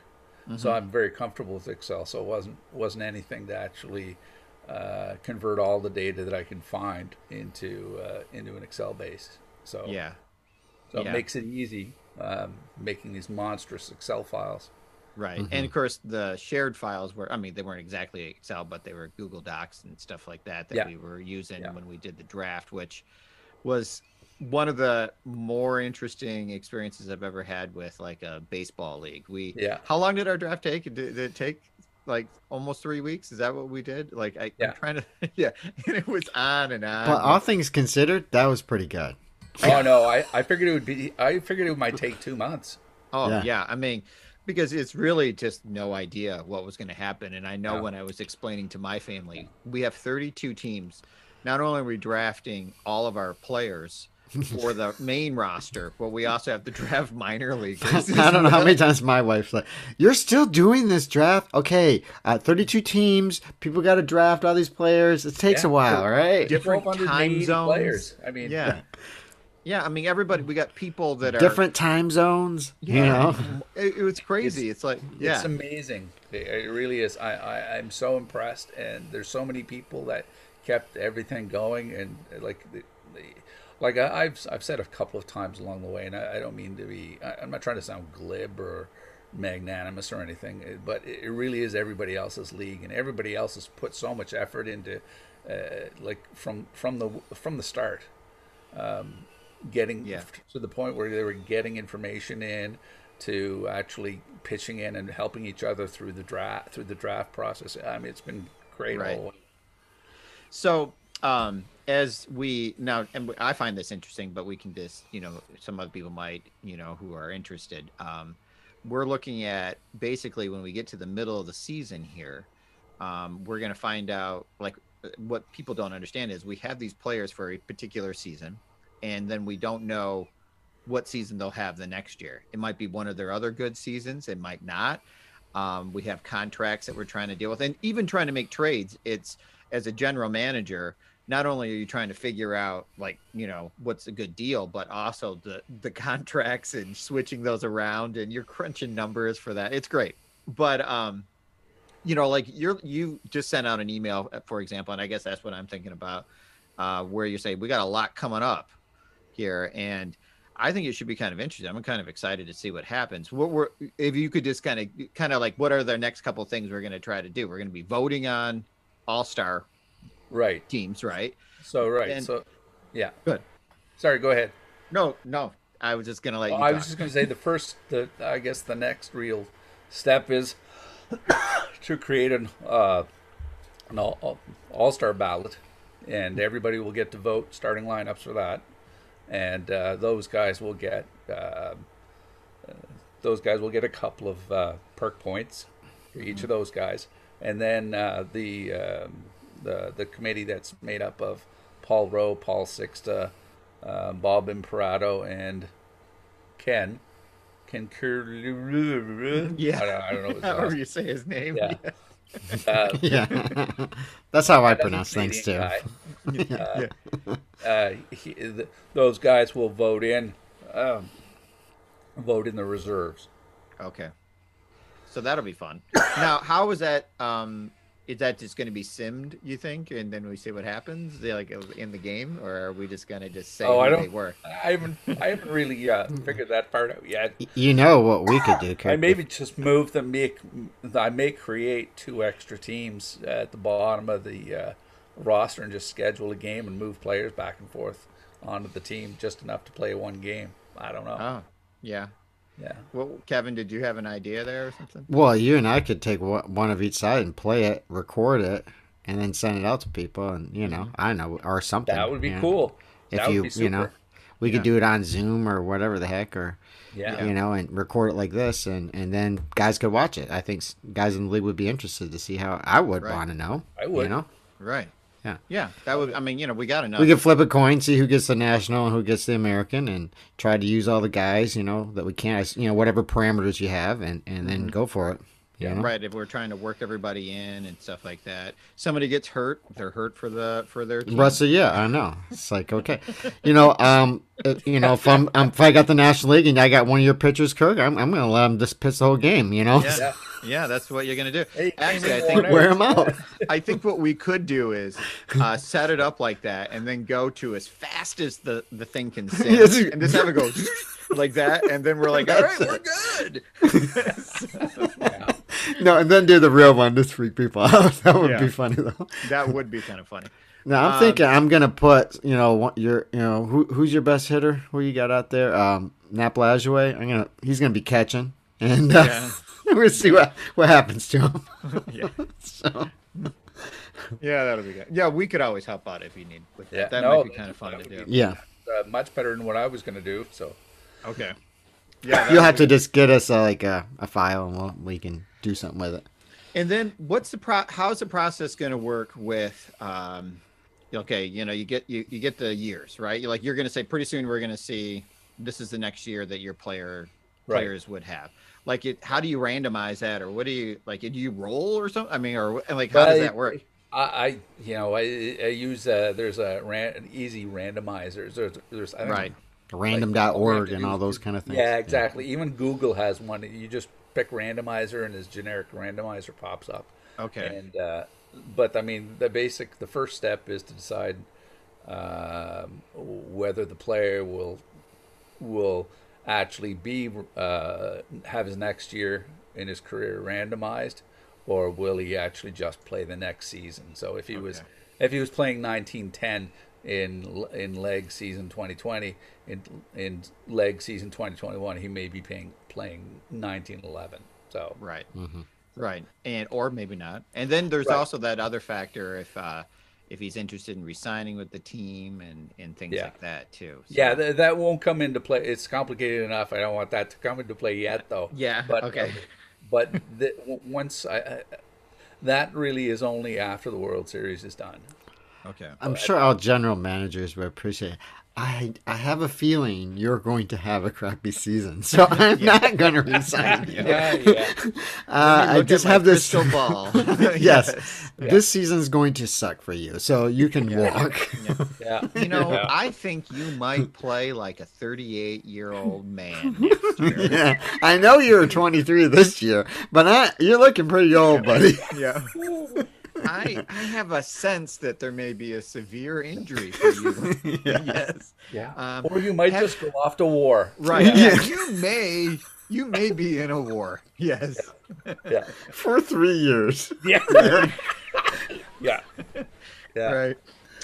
so I'm very comfortable with Excel. So it wasn't wasn't anything to actually uh, convert all the data that I can find into uh, into an Excel base. So yeah. so yeah. it makes it easy um, making these monstrous Excel files. Right. Mm-hmm. And of course, the shared files were, I mean, they weren't exactly Excel, but they were Google Docs and stuff like that that Yeah. we were using Yeah. when we did the draft, which was one of the more interesting experiences I've ever had with like a baseball league. We, Yeah. how long did our draft take? Did, did it take like almost three weeks? Is that what we did? Like, I, Yeah. I'm trying to, yeah. And it was on and on. But all things considered, that was pretty good. Oh no, I, I figured it would be. I figured it might take two months. Oh Yeah. yeah. I mean, because it's really just no idea what was going to happen. And I know Yeah. when I was explaining to my family, we have 32 teams. Not only are we drafting all of our players for the main roster, but we also have to draft minor leaguers. I don't know how many times my wife's like, "You're still doing this draft? Okay, uh, 32 teams. People got to draft all these players. It takes Yeah. a while, right? Different time zones. players. I mean, Yeah. Yeah, I mean everybody. We got people that are Different time zones. You know, It, it was crazy. It's, like yeah, It's amazing. It, it really is. I, I I'm so impressed, and there's so many people that kept everything going, and like the, the like I, I've I've said a couple of times along the way, and I, I don't mean to be. I, I'm not trying to sound glib or magnanimous or anything, uh, but it it really is everybody else's league, and everybody else has put so much effort into, uh, like from from the from the start. Um, getting Yeah. to the point where they were getting information in to actually pitching in and helping each other through the draft through the draft process. I mean, it's been great. Right. So, um, as we now, and I find this interesting, but we can just, you know, some other people might, you know, who are interested. Um, we're looking at basically when we get to the middle of the season here, um, we're going to find out like what people don't understand is we have these players for a particular season, and then we don't know what season they'll have the next year. It might be one of their other good seasons, it might not. Um, we have contracts that we're trying to deal with, and even trying to make trades. It's as a general manager, not only are you trying to figure out like you know what's a good deal, but also the the contracts and switching those around, and you're crunching numbers for that. It's great, but um, you know, like you're you just sent out an email, uh, for example, and I guess that's what I'm thinking about, uh, where you say we got a lot coming up here, and I think it should be kind of interesting. I'm kind of excited to see what happens. What we're if you could just kind of kind of like what are the next couple things we're going to try to do? We're going to be voting on all star Right. teams, right? So right. And- so yeah. Good. Sorry. Go ahead. No, no. I was just going to let you. I talk. was just going to say the first, the I guess the next real step is to create an uh, an all all star ballot, and everybody will get to vote starting lineups for that, and uh, those guys will get uh, uh, those guys will get a couple of uh, perk points for each of those guys, and then uh, the um, the the committee that's made up of Paul Rowe, Paul Sixta, uh, Bob Imperato, and Ken. Ken Cur- Yeah. I don't, I don't know his However last you say his name. Yeah. uh, yeah, that's how I That's pronounce things too. Canadian guy. Uh, uh, he, th- those guys will vote in, um, vote in the reserves. Okay. So that'll be fun. now, how is that? Um, is that just going to be simmed? You think, and then we see what happens, They, like in the game, or are we just going to just say Oh, I don't- they were? I haven't, I haven't really uh, figured that part out yet. You know what we could do, Kirk? I maybe just move them. Make I may create two extra teams at the bottom of the uh, roster and just schedule a game and move players back and forth onto the team just enough to play one game. I don't know. Oh, yeah. Yeah. Well, Kevin, did you have an idea there or something? Well, you and I could take one one of each side and play it, record it, and then send it out to people, and you know, mm-hmm. I don't know, or something. That would be you know. cool. If that you, would be you know, we Yeah. could do it on Zoom or whatever the heck, or Yeah. you know, and record it like this, and and then guys could watch it. I think guys in the league would be interested to see how I would Right. want to know. I would. You know, Right. Yeah. Yeah. That would. I mean, you know, we got enough. we could flip a coin, see who gets the national and who gets the American, and try to use all the guys, you know, that we can't. you know, whatever parameters you have, and and then mm-hmm. go for it. You know? Right, if we're trying to work everybody in and stuff like that, somebody gets hurt, they're hurt for the for their team. Russell, yeah, I know. It's like okay, you know, um, uh, you know, if I'm, um, if I got the National League and I got one of your pitchers, Kirk, I'm, I'm gonna let him just pitch the whole game. You know, Yeah, Yeah. yeah, that's what you're gonna do. Hey, Actually, I think wear him out. I think what we could do is uh, set it up like that, and then go to as fast as the the thing can sing, Yes. and just have it go like that, and then we're like, all right, we're good. no, and then do the real one, to freak people out. That would Yeah. be funny though. that would be kind of funny. No, I'm Um, thinking I'm gonna put, you know, your, you know, who, who's your best hitter? Who you got out there? Um, Nap Lajoie. I'm gonna, he's gonna be catching, and uh, Yeah. we'll see what what happens to him. Yeah, so, yeah, that'll be good. Yeah, we could always help out if you need. With. Yeah, that no, might be kind of fun to would do. yeah, Uh, much better than what I was going to do. So Okay. Yeah, you'll that'll have be- to just get us uh, like a, a file, and we'll, we can do something with it. And then what's the pro? How's the process going to work with? Um, okay, you know, you get you, you get the years right. You're like you're going to say pretty soon we're going to see this is the next year that your player Right. players would have. Like, it, how do you randomize that, or what do you like? Do you roll or something? I mean, or like how does that work? I, I you know, I, I use uh, there's a ran, an easy randomizers. There's, there's I don't Right. Random.org to and all those kind of things. Yeah, exactly. Even Google has one. You just pick randomizer, and his generic randomizer pops up. Okay. And uh, but I mean, the basic, the first step is to decide um, whether the player will will actually be uh, have his next year in his career randomized, or will he actually just play the next season? So if he was if he was playing 1910 in in leg season 2020 in in leg season 2021 he may be paying, playing 1911 so Right. Right. And or maybe not. And then there's Right. also that other factor if uh if he's interested in resigning with the team and and things Yeah. like that too. So- yeah th- that won't come into play it's complicated enough i don't want that to come into play yet though Yeah, but okay. but the, once I, I that really is only after the world series is done Okay. I'm sure our general managers will appreciate it. I, I have a feeling you're going to have a crappy season, so I'm not going to resign you. yeah yeah Uh, I just have this crystal ball. yes, this season's going to suck for you, so you can walk. yeah You know, Yeah. I think you might play like a 38 year old man next year. yeah, I know you're 23 this year, but I, you're looking pretty old, buddy. yeah. I I have a sense that there may be a severe injury for you. yes. Yeah. Um, or you might have- just go off to war. Right. Yeah. You may you may be in a war. Yes. Yeah. For three years. Yeah. yeah. Yeah. Right.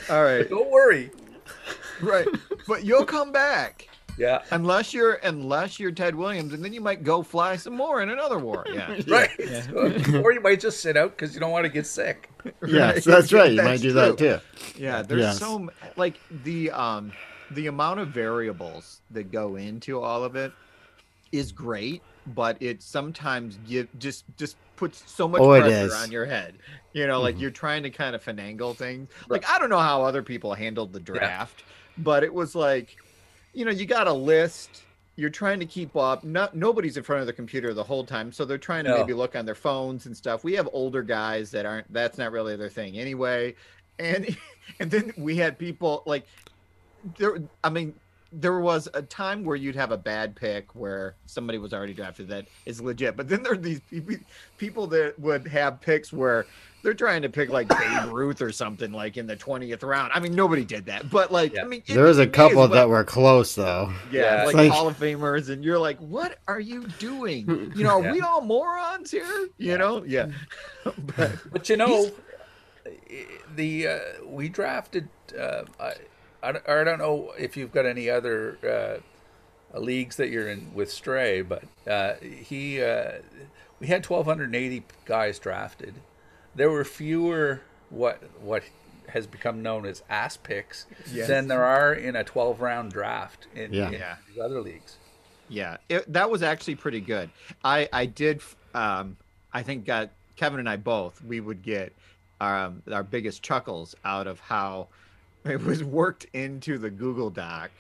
All right. Don't worry. Right. But you'll come back. Yeah. Unless you're unless you're Ted Williams, and then you might go fly some more in another war. Yeah. Right. or you might just sit out because you don't want to get sick. Yes, that's right. You might That's do that too. Yeah, there's Yes. so like the um the amount of variables that go into all of it is great, but it sometimes give just just puts so much Oh, pressure on your head. You know, like Mhm. you're trying to kind of finagle things. Like I don't know how other people handled the draft, but it was like, you know, you got a list. You're trying to keep up. Not nobody's in front of the computer the whole time, so they're trying to No. maybe look on their phones and stuff. We have older guys that aren't. That's not really their thing anyway. And and then we had people like there. I mean, there was a time where you'd have a bad pick where somebody was already drafted that is legit, but then there are these people that would have picks where they're trying to pick like Babe Ruth or something like in the twentieth round. I mean, nobody did that, but like, Yeah. I mean, it- There was a it may as couple that were close though. yeah, Yeah. like, Like- Hall of Famers, and you're like, what are you doing? You know, are Yeah. we all morons here? You Yeah. know, yeah. but But you know, the uh, we drafted. Uh, I, I don't- I don't know if you've got any other uh, leagues that you're in with Stray, but uh, he uh, we had 1,280 guys drafted. There were fewer what what has become known as ass picks Yes. than there are in a 12 round draft in, Yeah. in Yeah. these other leagues. Yeah, it, that was actually pretty good. I I did. Um, I think got Kevin and I both. We would get um, our biggest chuckles out of how it was worked into the Google Doc,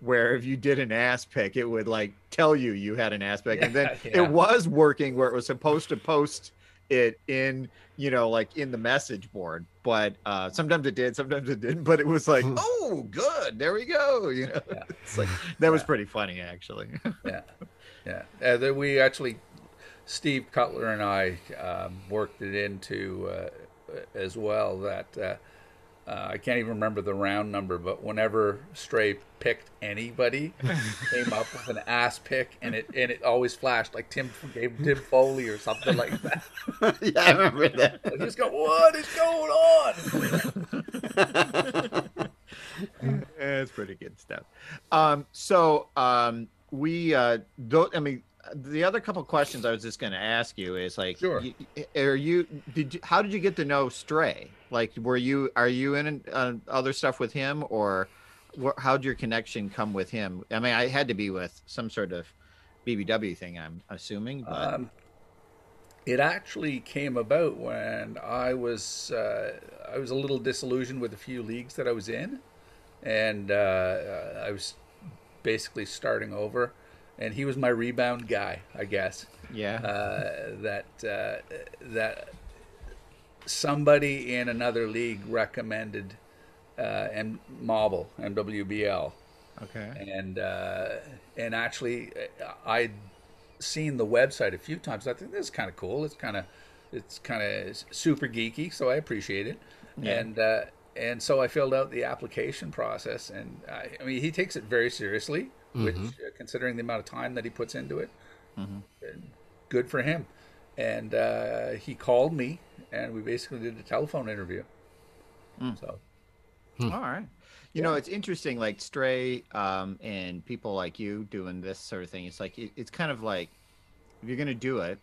where if you did an ass pick, it would like tell you you had an ass pick, and then Yeah, yeah. it was working where it was supposed to post it in you know like in the message board but uh sometimes it did sometimes it didn't but it was like oh good there we go you know Yeah. it's like that was pretty funny actually yeah, yeah. Uh, then we actually, Steve Cutler and I um, worked it into uh, as well. That uh, I can't even remember the round number, but whenever Stray picked anybody, came up with an ass pick, and it and it always flashed like Tim gave Tim Foli or something like that. yeah, I remember that. I just go, what is going on? it's pretty good stuff. Um, so um, we, uh, don't, I mean, the other couple questions I was just going to ask you is like, Sure. y- y- are you, did you, how did you get to know Stray? Like, were you, are you in uh, other stuff with him or wh- how'd your connection come with him? I mean, I had to be with some sort of BBW thing, I'm assuming, but Um, it actually came about when I was uh, I was a little disillusioned with a few leagues that I was in, and uh, I was basically starting over. And he was my rebound guy, I guess. yeah. Uh, that uh, that somebody in another league recommended uh, and Mobile MWBL okay. and uh, and actually uh, I'd seen the website a few times. I think this is kind of cool. It's kind of it's kind of super geeky, so I appreciate it. Yeah. And uh, and so I filled out the application process, and I, I mean he takes it very seriously, which uh, considering the amount of time that he puts into it, and good for him. And uh, he called me, and we basically did a telephone interview. So All right. You know, it's interesting, like Stray um, and people like you doing this sort of thing. It's like, it, it's kind of like, if you're going to do it,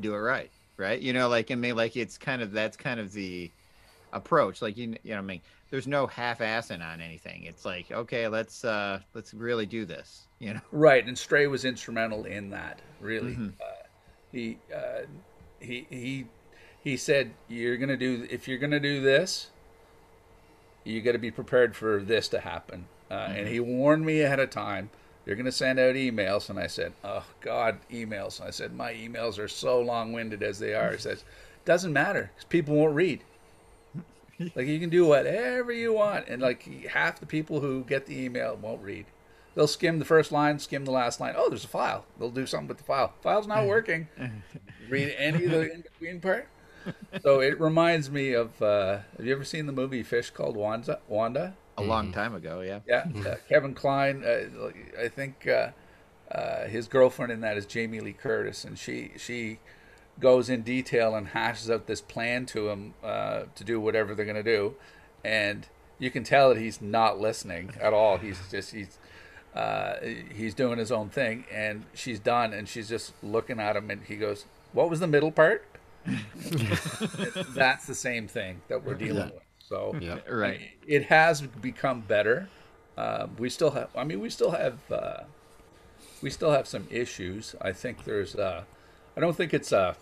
do it right. Right. You know, like, I mean, like, it's kind of, that's kind of the approach. Like, you, you know, what I mean, there's no half assing on anything. It's like, okay, let's, uh, let's really do this, you know? Right, and Stray was instrumental in that. Really, Mhm. uh, he uh, he he he said, "You're gonna do if you're gonna do this, you got to be prepared for this to happen." Uh, And he warned me ahead of time. You're gonna send out emails, and I said, "Oh God, emails." And I said, "My emails are so long-winded as they are." He says, "Doesn't matter because people won't read." like you can do whatever you want, and like half the people who get the email won't read. They'll skim the first line, skim the last line. Oh, there's a file. They'll do something with the file. File's not working. Read any of the in between part. so it reminds me of. Uh, have you ever seen the movie Fish called Wanda? Wanda. A long time ago, yeah. Yeah, uh, Kevin Kline. Uh, I think uh, uh, his girlfriend in that is Jamie Lee Curtis, and she she goes in detail and hashes out this plan to him uh, to do whatever they're going to do, and you can tell that he's not listening at all. He's just he's uh, he's doing his own thing, and she's done, and she's just looking at him, and he goes, "What was the middle part?" That's the same thing that we're dealing Yeah. with. So Yeah. Right. it has become better. Uh, we still have. I mean, we still have. Uh, we still have some issues. I think there's. Uh, I don't think it's a,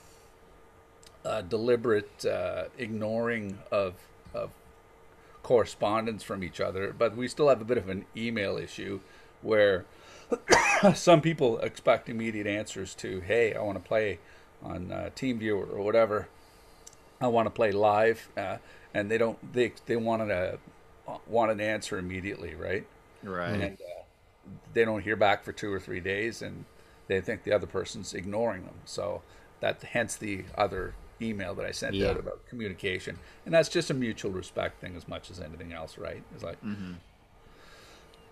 a deliberate uh, ignoring of of correspondence from each other, but we still have a bit of an email issue where some people expect immediate answers to, "Hey, I want to play on uh, TeamViewer or whatever. I want to play live," uh, and they don't. They they wanted a want an answer immediately, right? Right. And uh, they don't hear back for two or three days, and they think the other person's ignoring them. So that hence the other email that I sent Yeah. out about communication, and that's just a mutual respect thing as much as anything else, right? It's like mm-hmm.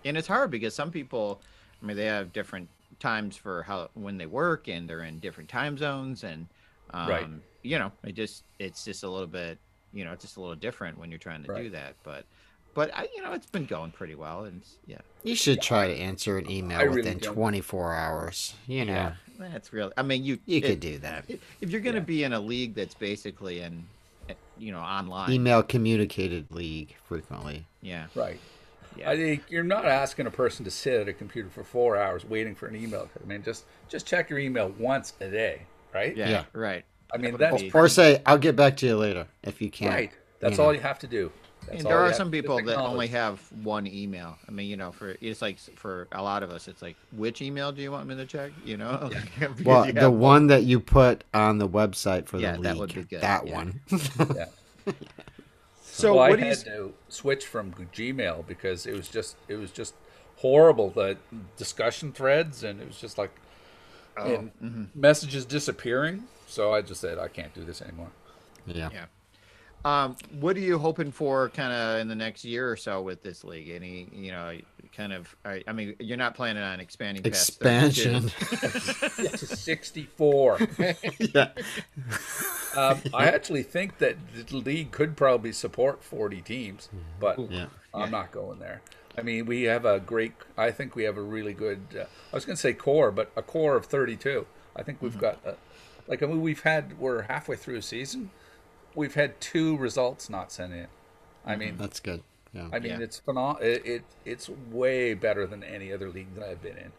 and it's hard because some people i mean they have different times for how when they work and they're in different time zones and um, Right. you know it just it's just a little bit you know it's just a little different when you're trying to do that but but I, you know it's been going pretty well and yeah You should try to answer an email I within don't. 24 hours. You know, yeah that's real i mean you you it- could do that. if if you're going to Yeah. be in a league that's basically in you know online Email communicated league frequently. yeah right. yeah I think you're not asking a person to sit at a computer for four hours waiting for an email. I mean, just just check your email once a day, right? yeah, Yeah. right I mean, that's be- Or say, I'll get back to you later if you can't. right. That's you know. all you have to do. That's and there are some people that only have one email. I mean, you know, for it's like for a lot of us, it's like, which email do you want me to check? You know, Because Well, you the have- one that you put on the website for the Yeah, league. that would be good, That yeah. one. Yeah. So well, what I do you? had to switch from Gmail because it was just it was just horrible the discussion threads and it was just like and mm-hmm. messages disappearing. So I just said I can't do this anymore. yeah. Yeah. Um, what are you hoping for, kind of in the next year or so with this league? Any, you know, kind of. I, I mean, you're not planning on expanding. past Expansion. To sixty four. yeah. um, I actually think that the league could probably support forty teams, but Yeah. I'm not going there. I mean, we have a great. I think we have a really good. Uh, I was going to say core, but a core of 32. I think we've got. A, like I mean, we've had. We're halfway through a season. We've had two results not sent in. I mm-hmm. mean, That's good. Yeah. I mean, Yeah. it's phenomenal. It, it it's way better than any other league that I've been in.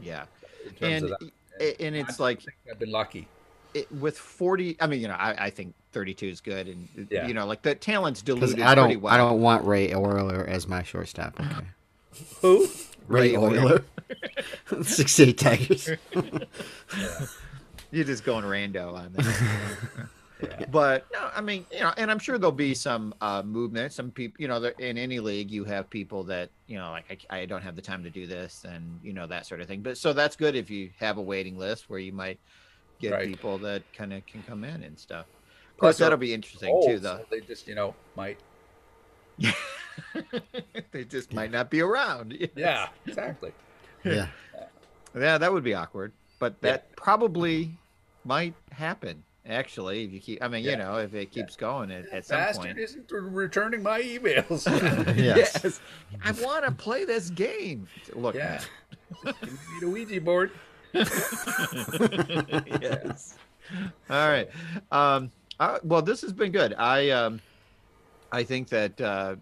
Yeah, in terms and of that. a- and it's like I think I've been lucky. it, with 40. I mean, you know, I, I think 32 is good, and Yeah. you know, like the talent's Because diluted I don't, well. I don't want Ray Oyler as my shortstop. Okay. Who? Ray, Ray Oyler. 68 Tigers. You're just going rando on that. But no, I mean, you know, and I'm sure there'll be some uh, movement. Some people, you know, there, in any league, you have people that, you know, like I, I don't have the time to do this, and you know that sort of thing. But so that's good if you have a waiting list where you might get Right. people that kind of can come in and stuff. Of course, that'll be interesting Old, too, so though. they just you know might. they just might not be around. Yeah, exactly. yeah. Yeah, that would be awkward, but Yeah. that probably might happen. Actually, if you keep, I mean, Yeah. you know, if it keeps going at, at some Bastard point. isn't returning my emails. Yes. I want to play this game. Look, yeah. Me the Ouija board. yes. All right. Um, uh, well, this has been good. I um, I think that uh,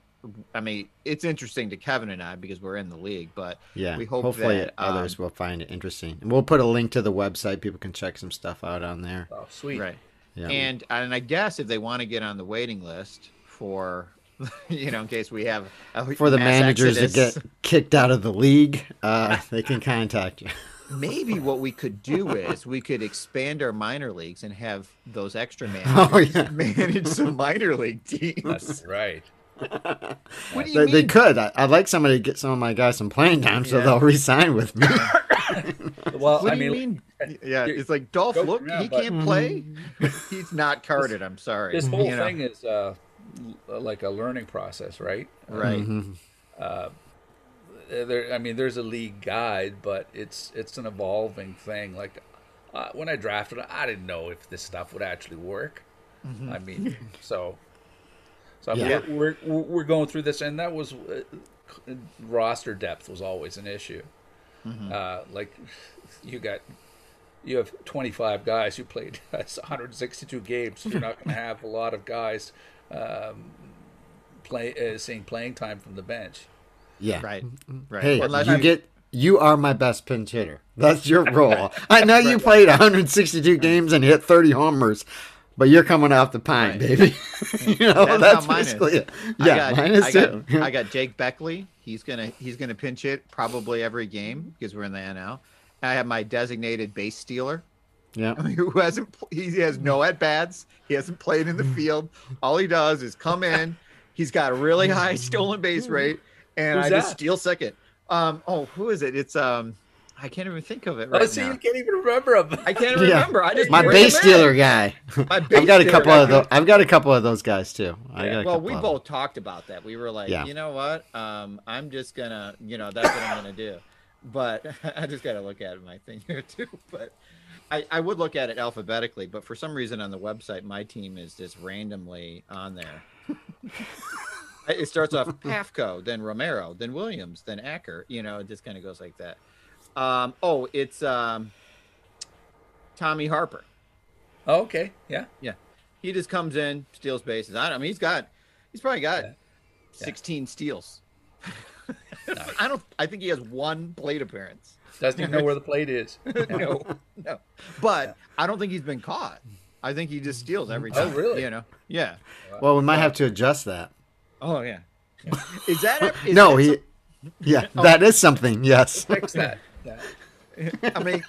I mean it's interesting to Kevin and I because we're in the league, but Yeah. we hope Hopefully that others um, will find it interesting. And we'll put a link to the website. People can check some stuff out on there. Oh, sweet. right. Yeah. And and I guess if they want to get on the waiting list for, you know, in case we have a For the managers exodus, that get kicked out of the league, uh, they can contact you. maybe what we could do is we could expand our minor leagues and have those extra Oh, managers yeah. manage some minor league teams. That's right. What do you They, mean? they could. I, I'd like somebody to get some of my guys some playing time so Yeah. they'll re-sign with me. Well, What I do you mean, mean yeah, it's like Dolph. Look, around, he but- can't play. He's not carded. I'm sorry. This whole you know? thing is uh, like a learning process, right? right? Uh, there, I mean, there's a league guide, but it's it's an evolving thing. Like uh, when I drafted, I didn't know if this stuff would actually work. I mean, so so Yeah. we're, we're we're going through this, and that was uh, roster depth was always an issue. Uh, like you got you have 25 guys who played 162 games. You're not going to have a lot of guys um, play uh, seeing playing time from the bench. Yeah. Right. Right. Hey, Unless you you- get you are my best pinch hitter. That's your role. I know you played 162 games and hit 30 homers, but you're coming off the pine, Right. baby. you know That's that's, how mine is. basically it. I Yeah, got, mine is I too. got, I got Jake Beckley. He's gonna he's gonna pinch it probably every game because we're in the NL. I have my designated base stealer yeah. who hasn't he has no at bats. He hasn't played in the field. All he does is come in. He's got a really high stolen base rate, and Who's I just steal second. Um, oh, who is it? It's um, I can't even think of it right oh, see, now. you can't even remember them. I can't even Yeah. remember. I just My bring base him in. guy. My base I've got a couple of those. I've got a couple of those guys too. I Yeah. got Well, we of both talked about that. We were like, Yeah. you know what? Um, I'm just gonna, you know, that's what I'm gonna do. But I just gotta look at my thing here too. But I, I would look at it alphabetically, but for some reason on the website, my team is just randomly on there. it starts off Pafko, then Romero, then Williams, then Acker. You know, it just kind of goes like that. Um, oh, it's um, Tommy Harper. Oh, okay, yeah. Yeah, he just comes in, steals bases. I, don't, I mean, he's got, he's probably got Yeah. 16 steals. I don't. I think he has one plate appearance. Doesn't even know where the plate is. no, no. But I don't think he's been caught. I think he just steals every time. Oh, time. really? You know? Yeah. Well, we might have to adjust that. Oh yeah. Is that a, no, that he. some- Yeah, Oh. that is something. Yes. Fix that. Yeah. I mean,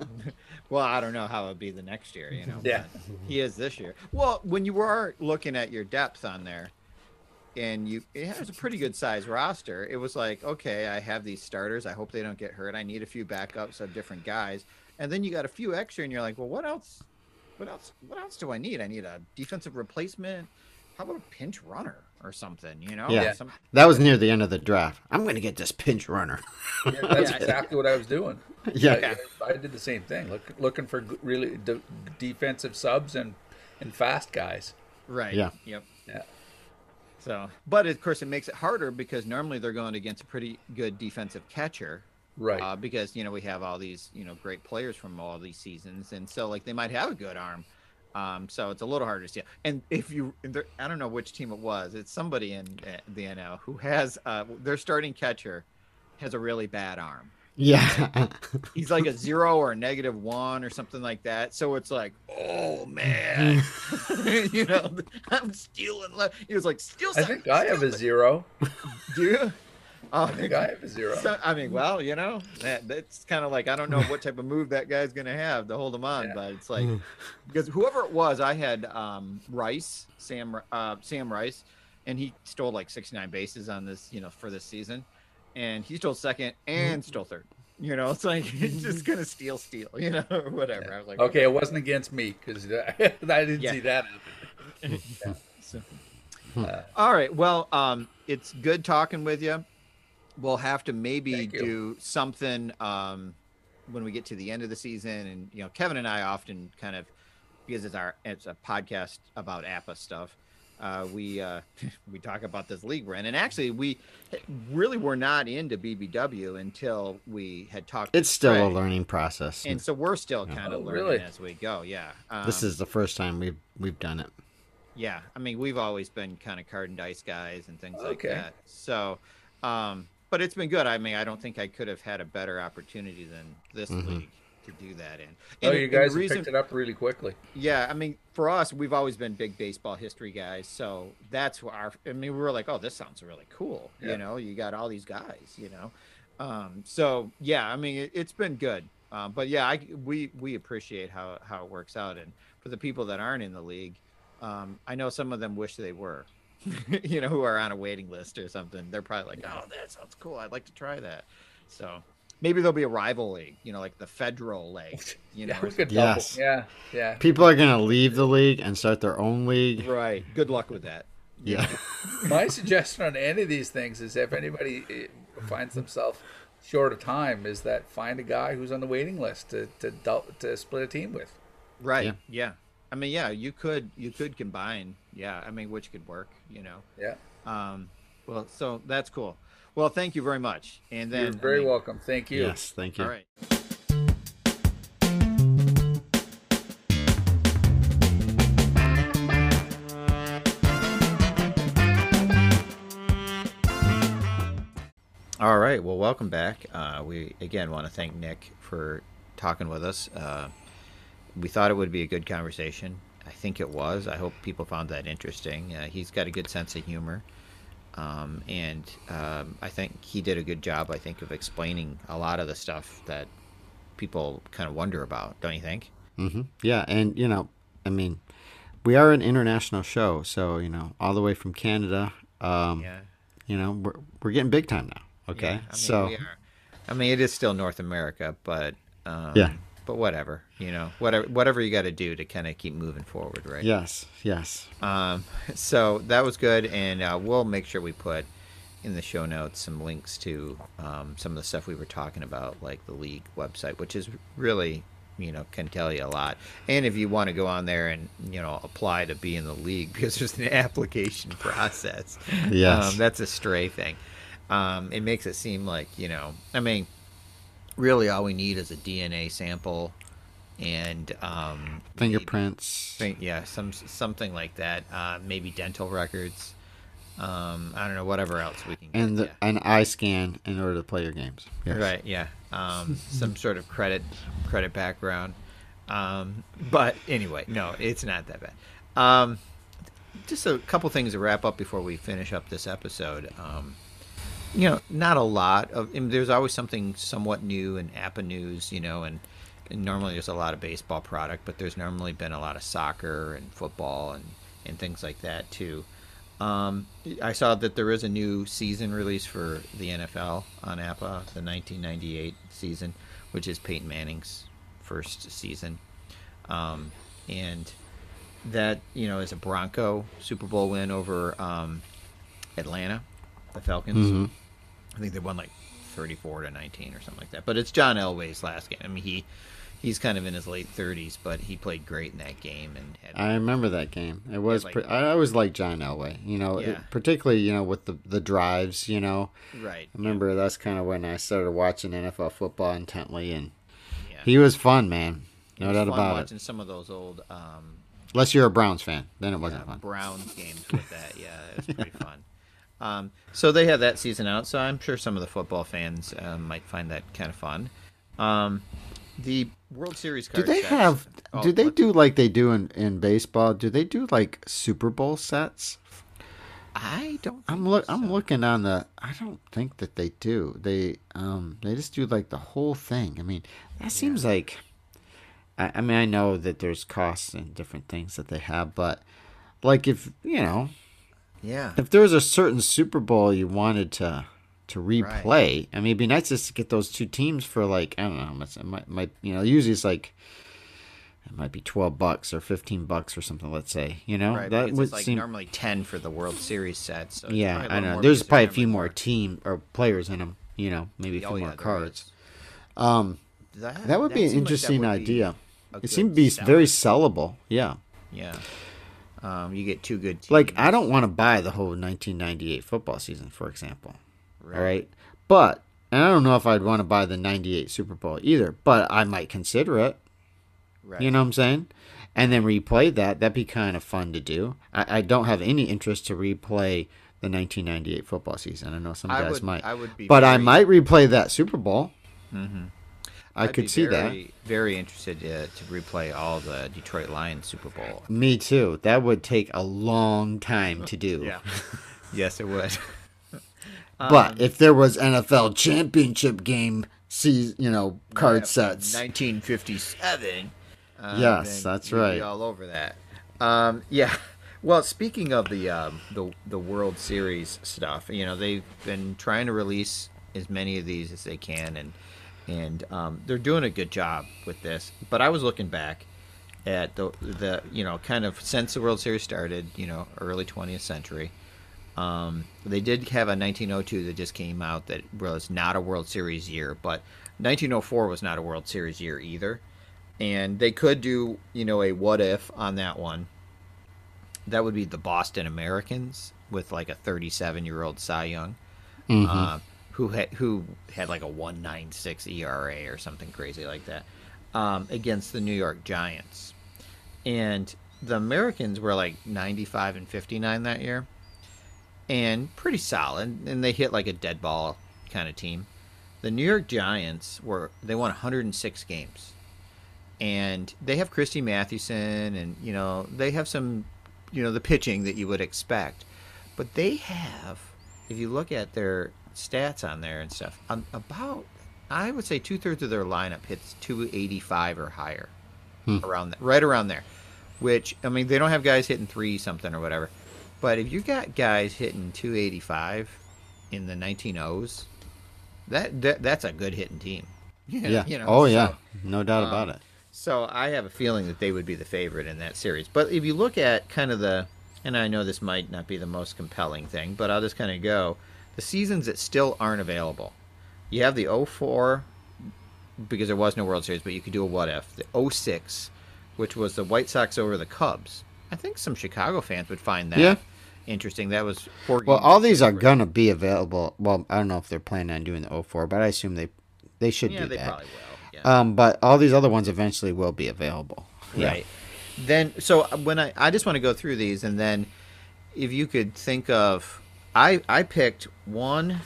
well, I don't know how it'll be the next year. You know. Yeah. but He is this year. Well, when you were looking at your depth on there, and you it has a pretty good size roster. It was like, okay, I have these starters. I hope they don't get hurt. I need a few backups of different guys, and then you got a few extra, and you're like, well, what else? What else? What else do I need? I need a defensive replacement. How about a pinch runner or something? You know? Yeah. Some, That was near the end of the draft. I'm going to get this pinch runner. Yeah, that's Yeah. exactly what I was doing. Yeah. I, I did the same thing. Look, looking for really de- defensive subs and and fast guys. right. Yeah. Yep. Yeah. So, but of course, it makes it harder because normally they're going against a pretty good defensive catcher, Right. Uh, because you know we have all these you know great players from all these seasons, and so like they might have a good arm. Um, so it's a little harder to see. And if you, and there- I don't know which team it was. It's somebody in uh, the NL who has uh, their starting catcher has a really bad arm. Yeah. He's like a zero or a negative one or something like that. So it's like, oh man, you know, I'm stealing. Le-. He was like, steal. I think I have a zero. Do you? I think I have a zero. So, I mean, well, you know, that that's kind of like I don't know what type of move that guy's gonna have to hold him on, Yeah. but it's like because whoever it was, I had um, Rice, Sam, uh, Sam Rice, and he stole like 69 bases on this, you know, for this season, and he stole second and stole third. You know, it's like he's just gonna steal, steal, you know, or whatever. I was like, Okay, it wasn't against me because I didn't Yeah. see that. So- Uh, All right. Well, um, it's good talking with you. We'll have to maybe do something um, when we get to the end of the season, and you know, Kevin and I often kind of because it's our it's a podcast about APBA stuff. Uh, we uh, we talk about this league we're in, and actually, we really were not into BBW until we had talked. to it's still a learning process. and so we're still kind of Oh, learning really? as we go. Yeah, um, this is the first time we've we've done it. yeah, I mean, we've always been kind of card and dice guys and things like that. So, um, but it's been good. I mean, I don't think I could have had a better opportunity than this Mhm. league to do that in. oh, you guys reason- picked it up really quickly. yeah, I mean, for us, we've always been big baseball history guys, so that's what our. I mean, we were like, oh, this sounds really cool. Yeah. You know, you got all these guys. You know, um, so yeah, I mean, it, it's been good. Um, but yeah, I, we we appreciate how how it works out, and for the people that aren't in the league, um, I know some of them wish they were. you know, who are on a waiting list or something. They're probably like, oh, that sounds cool. I'd like to try that. So, maybe there'll be a rival league, you know, like the federal league. You know, Yeah, could Yes. Yeah, yeah. People are gonna leave the league and start their own league. right. Good luck with that. Yeah. My suggestion on any of these things is if anybody eh, finds themselves short of time, is that find a guy who's on the waiting list to to, dou- to split a team with. Right. Yeah. Yeah. I mean, yeah, you could you could combine. Yeah. I mean, which could work. You know. Yeah, Um. Well, so that's cool. Well, thank you very much. And then you're very I mean, welcome. Thank you. Yes, thank you. All right. All right. Well, welcome back. Uh, we again want to thank Nick for talking with us. Uh, we thought it would be a good conversation. I think it was. I hope people found that interesting. Uh, he's got a good sense of humor, um, and um, I think he did a good job. I think of explaining a lot of the stuff that people kind of wonder about. Don't you think? hmm Yeah, and you know, I mean, we are an international show, so you know, all the way from Canada. Um, Yeah. You know, we're we're getting big time now. Okay, Yeah, I mean, so we are. I mean, it is still North America, but um, Yeah. But whatever, you know, whatever whatever you got to do to kind of keep moving forward, right? yes, yes, Um, so that was good, and uh, we'll make sure we put in the show notes some links to um, some of the stuff we were talking about, like the league website, which is really, you know, can tell you a lot. And if you want to go on there and you know apply to be in the league, because there's an application process. Yes. um, that's a stray thing. Um, it makes it seem like you know, I mean, really all we need is a DNA sample and um, fingerprints. think yeah some something like that uh, maybe dental records um, i don't know whatever else we can get and the, yeah. an eye scan in order to play your games. Yes. right yeah um, some sort of credit credit background um, but anyway no it's not that bad um, just a couple things to wrap up before we finish up this episode um, you know not a lot of I mean, there's always something somewhat new in APBA news you know and normally there's a lot of baseball product but there's normally been a lot of soccer and football and, and things like that too um, I saw that there is a new season release for the NFL on APBA, the 1998 season, which is Peyton Manning's first season, um, and that you know is a Bronco Super Bowl win over um, Atlanta, the Falcons. Mhm. I think they won like 34 to 19 or something like that. But it's John Elway's last game. I mean, he he's kind of in his late 30s, but he played great in that game and had I remember that game. It was. like- pre- I always liked John Elway. You know, it- particularly you know with the the drives. You know, right. I remember that's kind of when I started watching NFL football intently, and Yeah. he was fun, man. No doubt about watching it. some of those old um, Unless you're a Browns fan, then it wasn't fun. Browns games with that. Yeah, it was pretty fun. Um, so they had that season out, so I'm sure some of the football fans um, might find that kind of fun. Um, the World Series Do they sets- have? Oh, do they what- do like they do in in baseball? Do they do like Super Bowl sets? I don't. I'm look. so. I'm looking on the. I don't think that they do. They um. They just do like the whole thing. I mean, that seems like. I, I mean, I know that there's costs and different things that they have, but like if you know, Yeah. if there was a certain Super Bowl you wanted to to replay, I mean, it'd be nice just to get those two teams for like I don't know how much it might, might you know usually it's like it might be twelve bucks or fifteen bucks or something. Let's say you know Right, that would like seem normally ten for the World Series sets. So yeah i a I little know. There's probably a few more team or players in them. You know, maybe a few Oh, more yeah, there cards. Um, That, that would be an seemed like interesting idea. It seemed to be very sellable. Yeah. Yeah. Um, you get two good teams. Like I don't want to buy the whole 1998 football season, for example. Right. All right, but and I don't know if I'd want to buy the '98 Super Bowl either, but I might consider it. Right. You know what I'm saying? And then replay that. That'd be kind of fun to do. I, I don't have any interest to replay the 1998 football season. I know some guys would- might, I would be but I might replay that Super Bowl. Mhm. I I'd could see that. very, Very interested uh, to replay all the Detroit Lions Super Bowl. Me too. That would take a long time to do. yeah. yes, it would. But if there was NFL championship game, see, you know, card Yeah, sets. 1957. Uh, Yes, that's right. all over that. Um, yeah. Well, speaking of the um, the the World Series stuff, you know, they've been trying to release as many of these as they can, and and um, they're doing a good job with this. But I was looking back at the the you know kind of since the World Series started, you know, early 20th century. Um, they did have a 1902 that just came out that was not a World Series year, but 1904 was not a World Series year either. And they could do, you know, a what if on that one. That would be the Boston Americans with like a 37 year old Cy Young, uh, who had who had like a 196 ERA or something crazy like that, um, against the New York Giants. And the Americans were like 95 and 59 that year and pretty solid. And they hit like a dead ball kind of team. The New York Giants were they won 106 games, and they have Christy Mathewson, and you know they have some, you know, the pitching that you would expect, but they have, if you look at their stats on there and stuff, um, about I would say two thirds of their lineup hits 285 or higher, around that, right around there. Which I mean, they don't have guys hitting three something or whatever, but if you got guys hitting 285 in the 1900s, that, that that's a good hitting team. Yeah. you know, oh so- yeah, no doubt about um, it. So I have a feeling that they would be the favorite in that series. But if you look at kind of the, and I know this might not be the most compelling thing, but I'll just kind of go the seasons that still aren't available. You have the 04 because there was no World Series, but you could do a what if. The 06, which was the White Sox over the Cubs. I think some Chicago fans would find that Yeah. Interesting. That was four. Well, all these are gonna be available. Well, I don't know if they're planning on doing the 04, but I assume they they should Yeah, do they that. probably will. Yeah. Um, but all these other ones eventually will be available. Right. Then, so when I, I just want to go through these, and then if you could think of, I, I picked one,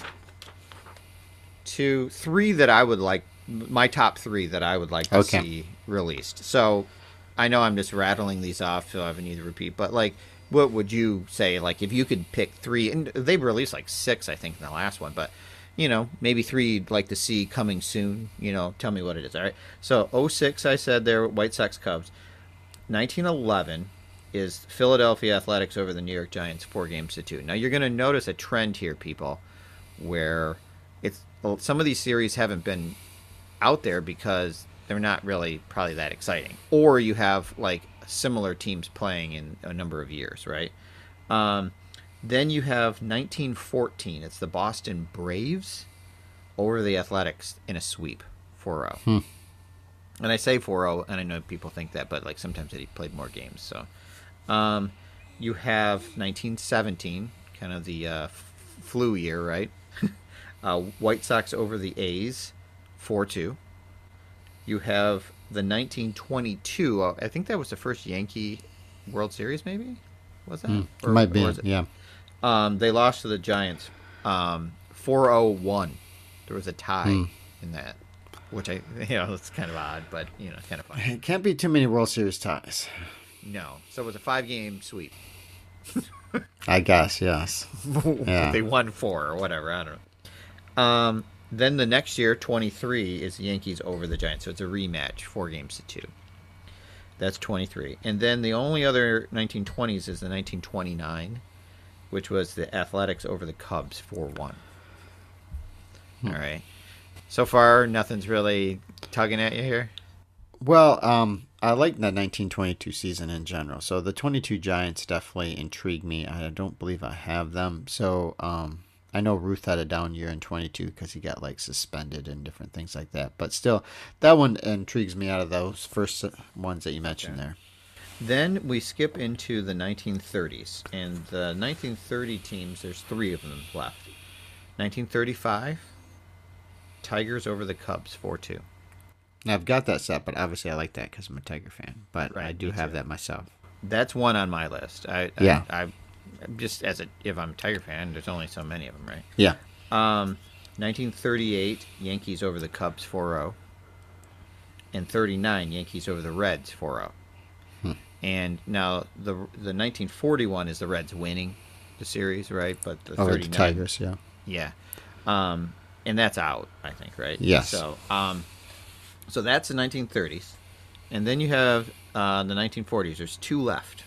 two, three that I would like, my top three that I would like to Okay. see released. So I know I'm just rattling these off, so I have need to repeat, but like, what would you say? Like, if you could pick three, and they released like six, I think, in the last one, but you know, maybe three you'd like to see coming soon. You know, tell me what it is. All right. So 06, I said there, White Sox Cubs. 1911 is Philadelphia Athletics over the New York Giants, four games to two. Now you're going to notice a trend here, people, where it's some of these series haven't been out there because they're not really probably that exciting, or you have like similar teams playing in a number of years, right? Um, then you have 1914. It's the Boston Braves over the Athletics in a sweep, 4-0. And I say 4-0, and I know people think that, but like sometimes he played more games. So, um, you have 1917, kind of the uh, f- flu year, right? uh, White Sox over the A's, 4-2. You have the 1922. Uh, I think that was the first Yankee World Series, maybe. Was that? Hmm. It might be. was it- Yeah. um, they lost to the Giants, um, 4-0-1. There was a tie Hmm. in that, which I, you know, it's kind of odd, but you know, kind of fun. It can't be too many World Series ties. No, so it was a five-game sweep. I guess. Yes. Yeah. they won four or whatever. I don't know. Um, then the next year, 23, is the Yankees over the Giants, so it's a rematch, four games to two. That's 23. And then the only other 1920s is the 1929, which was the Athletics over the Cubs 4 1. All right. So far, nothing's really tugging at you here. Well, um, I like the 1922 season in general. So the 22 Giants definitely intrigue me. I don't believe I have them. So um, I know Ruth had a down year in 22 because he got like suspended and different things like that. But still, that one intrigues me out of those first ones that you mentioned there. Then we skip into the 1930s, and the 1930 teams, there's three of them left. 1935, Tigers over the Cubs, 4 2. Now, I've got that set, but obviously I like that because I'm a Tiger fan. But Right, I do have too. that myself. That's one on my list. I, Yeah. I, I just as a if I'm a Tiger fan, there's only so many of them, right? Yeah. Um, 1938, Yankees over the Cubs 4-0. And 39, Yankees over the Reds 4-0. And now the the 1941 is the Reds winning the series, right? But the 39 the Tigers, yeah. Yeah. Um, and that's out, I think, right? Yes. So, um, so that's the 1930s. And then you have uh, the 1940s. There's two left.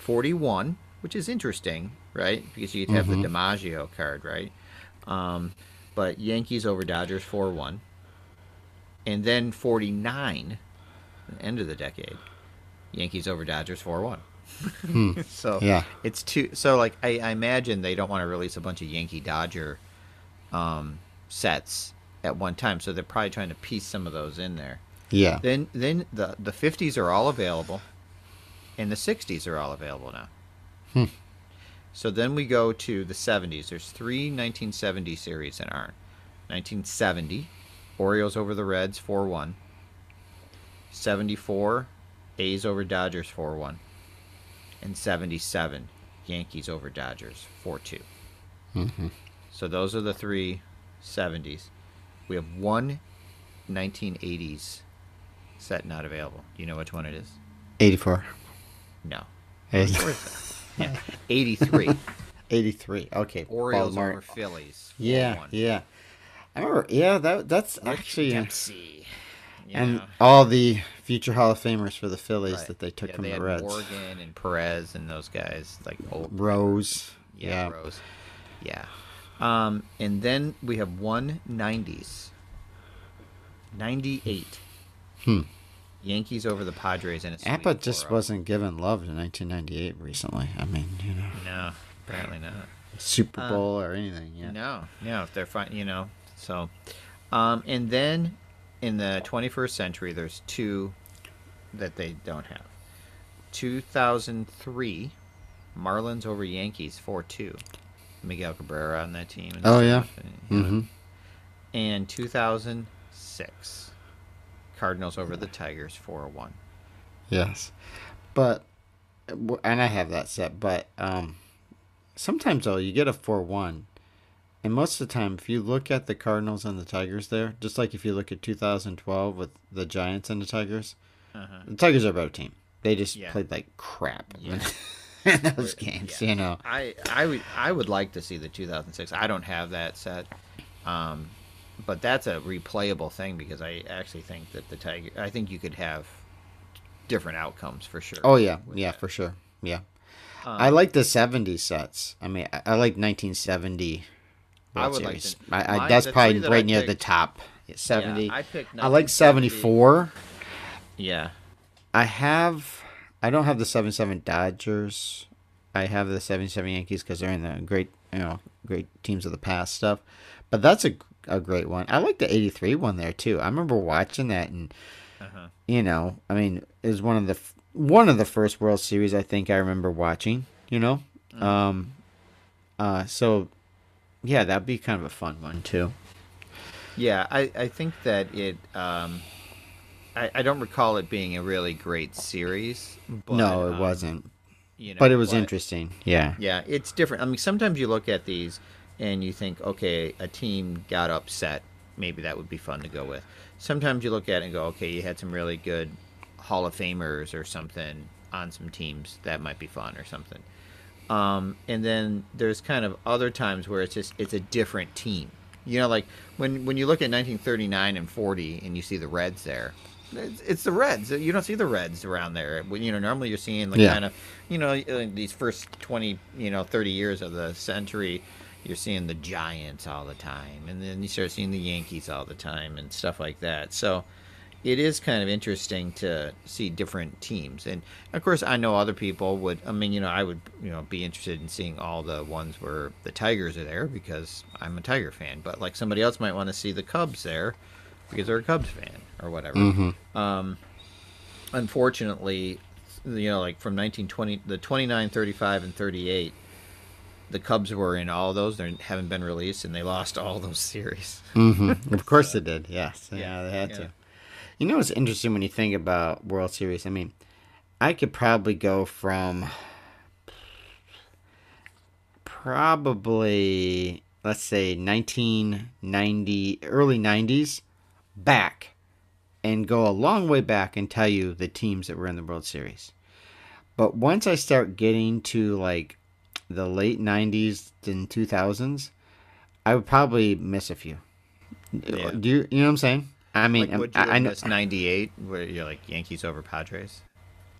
41, which is interesting, right? Because you'd have Mm-hmm. the DiMaggio card, right? Um, but Yankees over Dodgers 4 1. and then 49, the end of the decade, Yankees over Dodgers 4 1. so Yeah. it's two. So like I, I imagine they don't want to release a bunch of Yankee Dodger um, sets at one time, so they're probably trying to piece some of those in there. Yeah. Then then the the 50s are all available, and the 60s are all available now. Hmm. So then we go to the 70s. There's three 1970 series in our 1970, Orioles over the Reds 4 1. 74, A's over Dodgers 4 1. And 77, Yankees over Dodgers 4 2. Mm-hmm. So those are the three 70s. We have one 1980s set not available. You know which one it is? 84. No. 84 yeah. 83. 83. Okay. Orioles Baltimore. over Phillies. Yeah, 4-1. yeah. I remember. Yeah, that that's actually Dempsey. You and all the future Hall of Famers for the Phillies right. that they took Yeah, from they the Reds. Morgan and Perez and those guys like old Rose. yeah, Yeah. Rose. Yeah. Um, and then we have one 90s. 98. Hmm. Yankees over the Padres in a APBA just wasn't given love in 1998 recently. I mean, you know, No, apparently not. Super Uh, Bowl or anything. Yeah. No, no, if they're fine, you know. So, um, and then in the 21st century, there's two that they don't have. 2003, Marlins over Yankees 4-2. Miguel Cabrera on that team. and Oh, yeah. and, you know. hmm And 2006, Cardinals over the Tigers 4-1. Yes, but and I have that set. But um, sometimes though, you get a four-one, and most of the time, if you look at the Cardinals and the Tigers, there, just like if you look at 2012 with the Giants and the Tigers, Uh-huh. the Tigers are a better team. They just Yeah. played like crap Yeah. in those games. Yeah. You know. I I would I would like to see the 2006. I don't have that set, um, but that's a replayable thing because I actually think that the Tiger. I think you could have different outcomes for sure. Oh yeah, yeah, that. for sure. Yeah, Um, I like the '70s sets. I mean, I, I like 1970. I would like to- I, I, that's probably that right near the picked- top. 70. Yeah, I picked. I like 74. Yeah. I have. I don't have the 77 Dodgers. I have the 77 Yankees because they're in the great, you know, great teams of the past stuff. But that's a, a great one. I like the 83 one there too. I remember watching that and, Uh-huh. you know, I mean, it was one of the one of the first World Series I think I remember watching. You know, Mm. um, uh, so yeah, that'd be kind of a fun one too. Yeah, I, I think that it. Um, I, I don't recall it being a really great series. But, no, it um, wasn't, You know, but it was interesting. Yeah. Yeah, it's different. I mean, sometimes you look at these and you think, okay, a team got upset. Maybe that would be fun to go with. Sometimes you look at it and go, okay, you had some really good Hall of Famers or something on some teams. That might be fun or something. Um, and then there's kind of other times where it's just it's a different team. You know, like when when you look at 1939 and 40 and you see the Reds there, it's, it's the Reds. You don't see the Reds around there. When, You know, normally you're seeing like Yeah. kind of, you know, these first 20, you know, 30 years of the century, you're seeing the Giants all the time, and then you start seeing the Yankees all the time and stuff like that. So it is kind of interesting to see different teams. And of course, I know other people would. I mean, you know, I would, you know, be interested in seeing all the ones where the Tigers are there because I'm a Tiger fan. But like somebody else might want to see the Cubs there because they're a Cubs fan or whatever. Mm-hmm. Um, unfortunately, you know, like from 1920, the 29, 35, and 38, the Cubs were in all those. They haven't been released, and they lost all those series. hmm Of course they did. Yes. Yeah, they had yeah. to. You know what's interesting when you think about World Series? I mean, I could probably go from probably let's say 1990 early 90s back and go a long way back and tell you the teams that were in the World Series. But once I start getting to like the late 90s and 2000s, I would probably miss a few. Yeah. Do you you know what I'm saying? I mean, like, um, would you I, know missed 98, where you're like Yankees over Padres?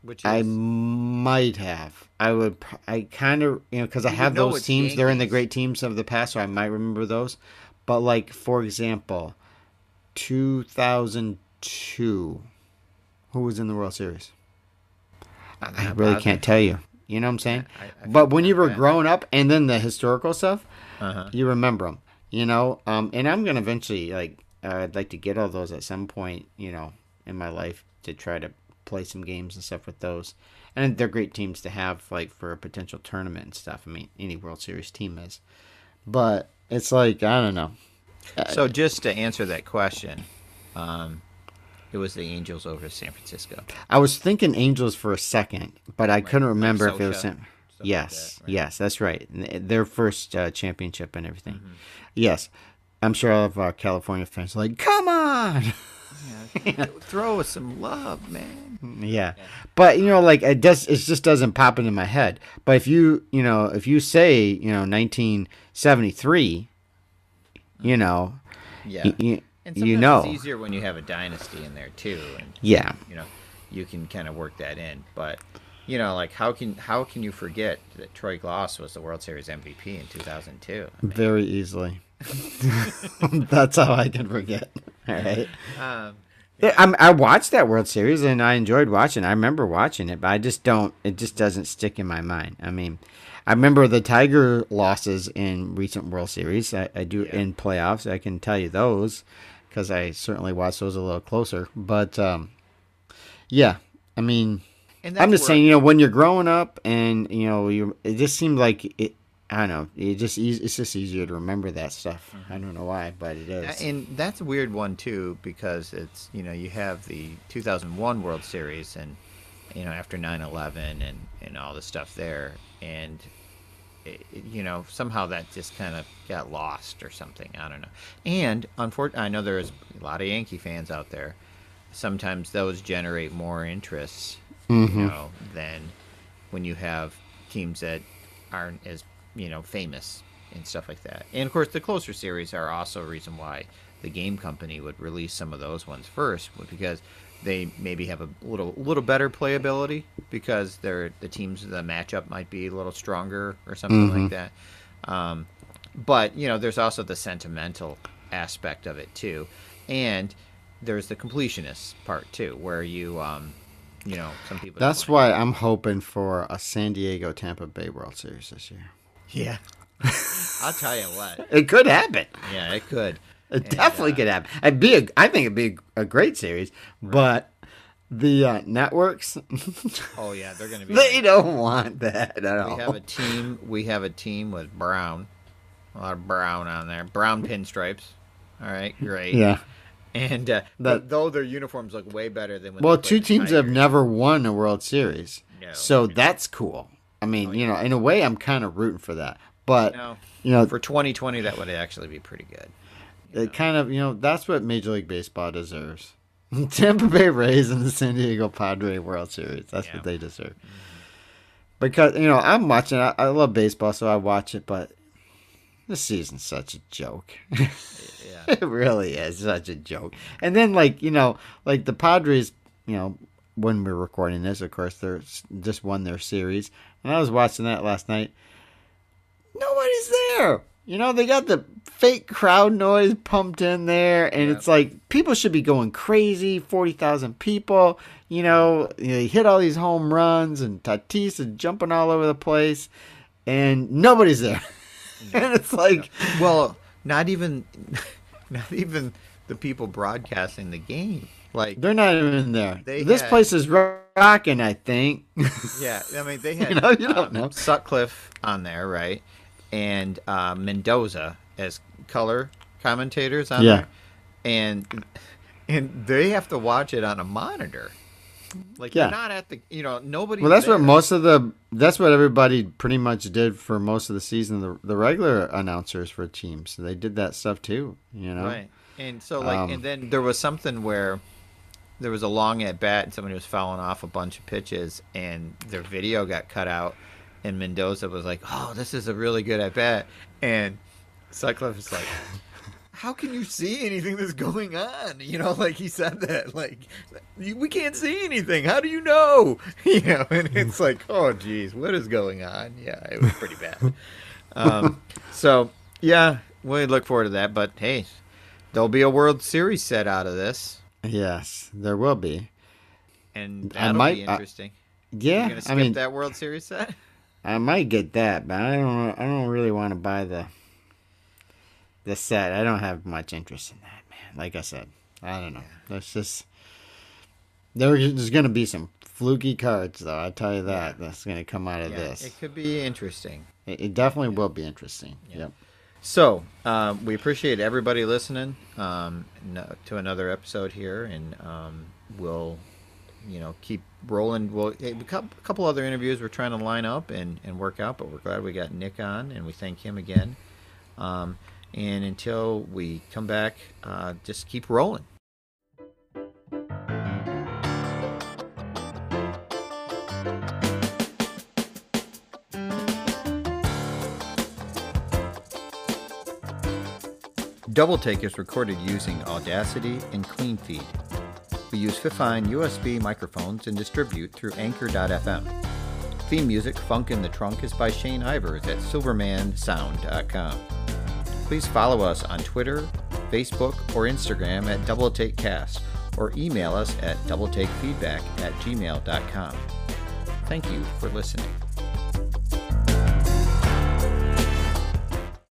Which is, I might have. I would. I kind of you know because I have those it's teams. They're in the great teams of the past, so I might remember those. But like for example, 2002. Who was in the World Series? I uh, really can't tell you. You know what I'm saying? I- I but when you were bad. growing up, and then the historical stuff, Uh-huh. you remember them. You know, um, and I'm gonna eventually like uh, I'd like to get all those at some point. You know, in my life to try to play some games and stuff with those. And they're great teams to have like for a potential tournament and stuff. I mean, any World Series team is. But it's like I don't know. So just to answer that question, um, it was the Angels over San Francisco. I was thinking Angels for a second, but I couldn't like remember if it was. San- stuff like yes, that, right? yes, that's right. Their first uh, championship and everything. Mm-hmm. Yes, I'm sure all of our California fans are like, come on. Throw us some love, man. yeah, but you know, like it does. It just doesn't pop into my head. But if you, you know, if you say, you know, 1973, you know, Yeah. And you know, it's easier when you have a dynasty in there too, and yeah, you know you can kind of work that in. But you know, like how can how can you forget that Troy Glaus was the World Series MVP in 2002? very easily. That's how I can forget. All right. Um, Yeah, I watched that World Series and I enjoyed watching. I remember watching it, but I just don't. It just doesn't stick in my mind. I mean, I remember the Tiger losses in recent World Series. I, I do Yeah. in playoffs. I can tell you those because I certainly watched those a little closer. But um, yeah, I mean, I'm just saying, you know, when you're growing up and you know, you it just seemed like it. I don't know. It just it's just easier to remember that stuff. I don't know why, but it is. And that's a weird one too because it's you know you have the 2001 World Series and you know after 9/11 and and all the stuff there and you know somehow that just kind of got lost or something I don't know. And unfortunately, I know there's a lot of Yankee fans out there. Sometimes those generate more interests, you mm-hmm. know, than when you have teams that aren't as you know famous and stuff like that. And of course, the closer series are also a reason why the game company would release some of those ones first, because they maybe have a little little better playability because they're the teams the matchup might be a little stronger or something like that. Um, but you know, there's also the sentimental aspect of it too, and there's the completionist part too, where you um, you know, some people. That's why I'm hoping for a San Diego Tampa Bay World Series this year. Yeah. I'll tell you what. It could happen. Yeah, it could. It And, definitely uh, could happen. It'd be a, I think it'd be a great series, but the uh, networks Oh yeah, they're gonna be. they like- don't want that at all. we have a team. We have a team with brown, a lot of brown on there. Brown pinstripes. All right, great. yeah. And uh, but though their uniforms look way better than when Well, two teams have never won a World Series, No. so that's cool. I mean, you know, in a way, I'm kind of rooting for that. But No. you know, For 2020, that would actually be pretty good. It kind of you know that's what Major League Baseball deserves. Tampa Bay Rays and the San Diego Padre World Series. That's Yeah. Mm-hmm. what they deserve. Because you know I'm watching. I, I love baseball, so I watch it. But this season's such a joke. Yeah. it really is such a joke. And then like you know like the Padres, you know when we're recording this, of course they're just won their series, and I was watching that last night. Nobody's there. You know, they got the fake crowd noise pumped in there, and Yeah. it's like people should be going crazy. Forty thousand people. You know, he hit all these home runs, and Tatis is jumping all over the place, and nobody's there. and it's like, Well, not even, not even the people broadcasting the game. Like, they're not even there. This had- place is rocking. I think. yeah, I mean they had You know, you don't um, know. Sutcliffe on there, right, and uh, Mendoza as color commentators on Yeah. there, and and they have to watch it on a monitor. Like Yeah. they're not at the, you know, nobody. Well, that's what most of the that's what everybody pretty much did for most of the season. The the regular announcers for teams they did that stuff too. You know, Right. And so like Um, and then there was something where there was a long at bat and somebody was fouling off a bunch of pitches and their video got cut out and Mendoza was like, "Oh, this is a really good at bat." And Sutcliffe was like, "How can you see anything that's going on?" You know, like he said that like we can't see anything. How do you know? You know, and it's like, "Oh geez, what is going on?" Yeah, it was pretty bad. Um, so yeah, we look forward to that. But hey, there'll be a World Series set out of this, Yes, there will be. and I that'll might- be I- interesting. Yeah, You're gonna skip I mean, that World Series set? I might get that, but I don't. I don't really want to buy the the set. I don't have much interest in that, man. Like I said, I don't know. That's just there's going to be some fluky cards, though. I tell you that. That's going to come out of Yeah, this. it could be interesting. It, it definitely will be interesting. Yeah. Yep. So um, we appreciate everybody listening um, no- to another episode here, and um, we'll, you know, keep rolling. We'll a couple, couple other interviews we're trying to line up and, and work out, but we're glad we got Nick on, and we thank him again. And until we come back, uh, just keep rolling. Double Take is recorded using Audacity and CleanFeed. We use Fifine USB microphones and distribute through Anchor.fm. Theme music Funk in the Trunk is by Shane Ivers at silvermansound.com. Please follow us on Twitter, Facebook, or Instagram at Double Take Cast or email us at doubletakefeedback at gmail.com. Thank you for listening.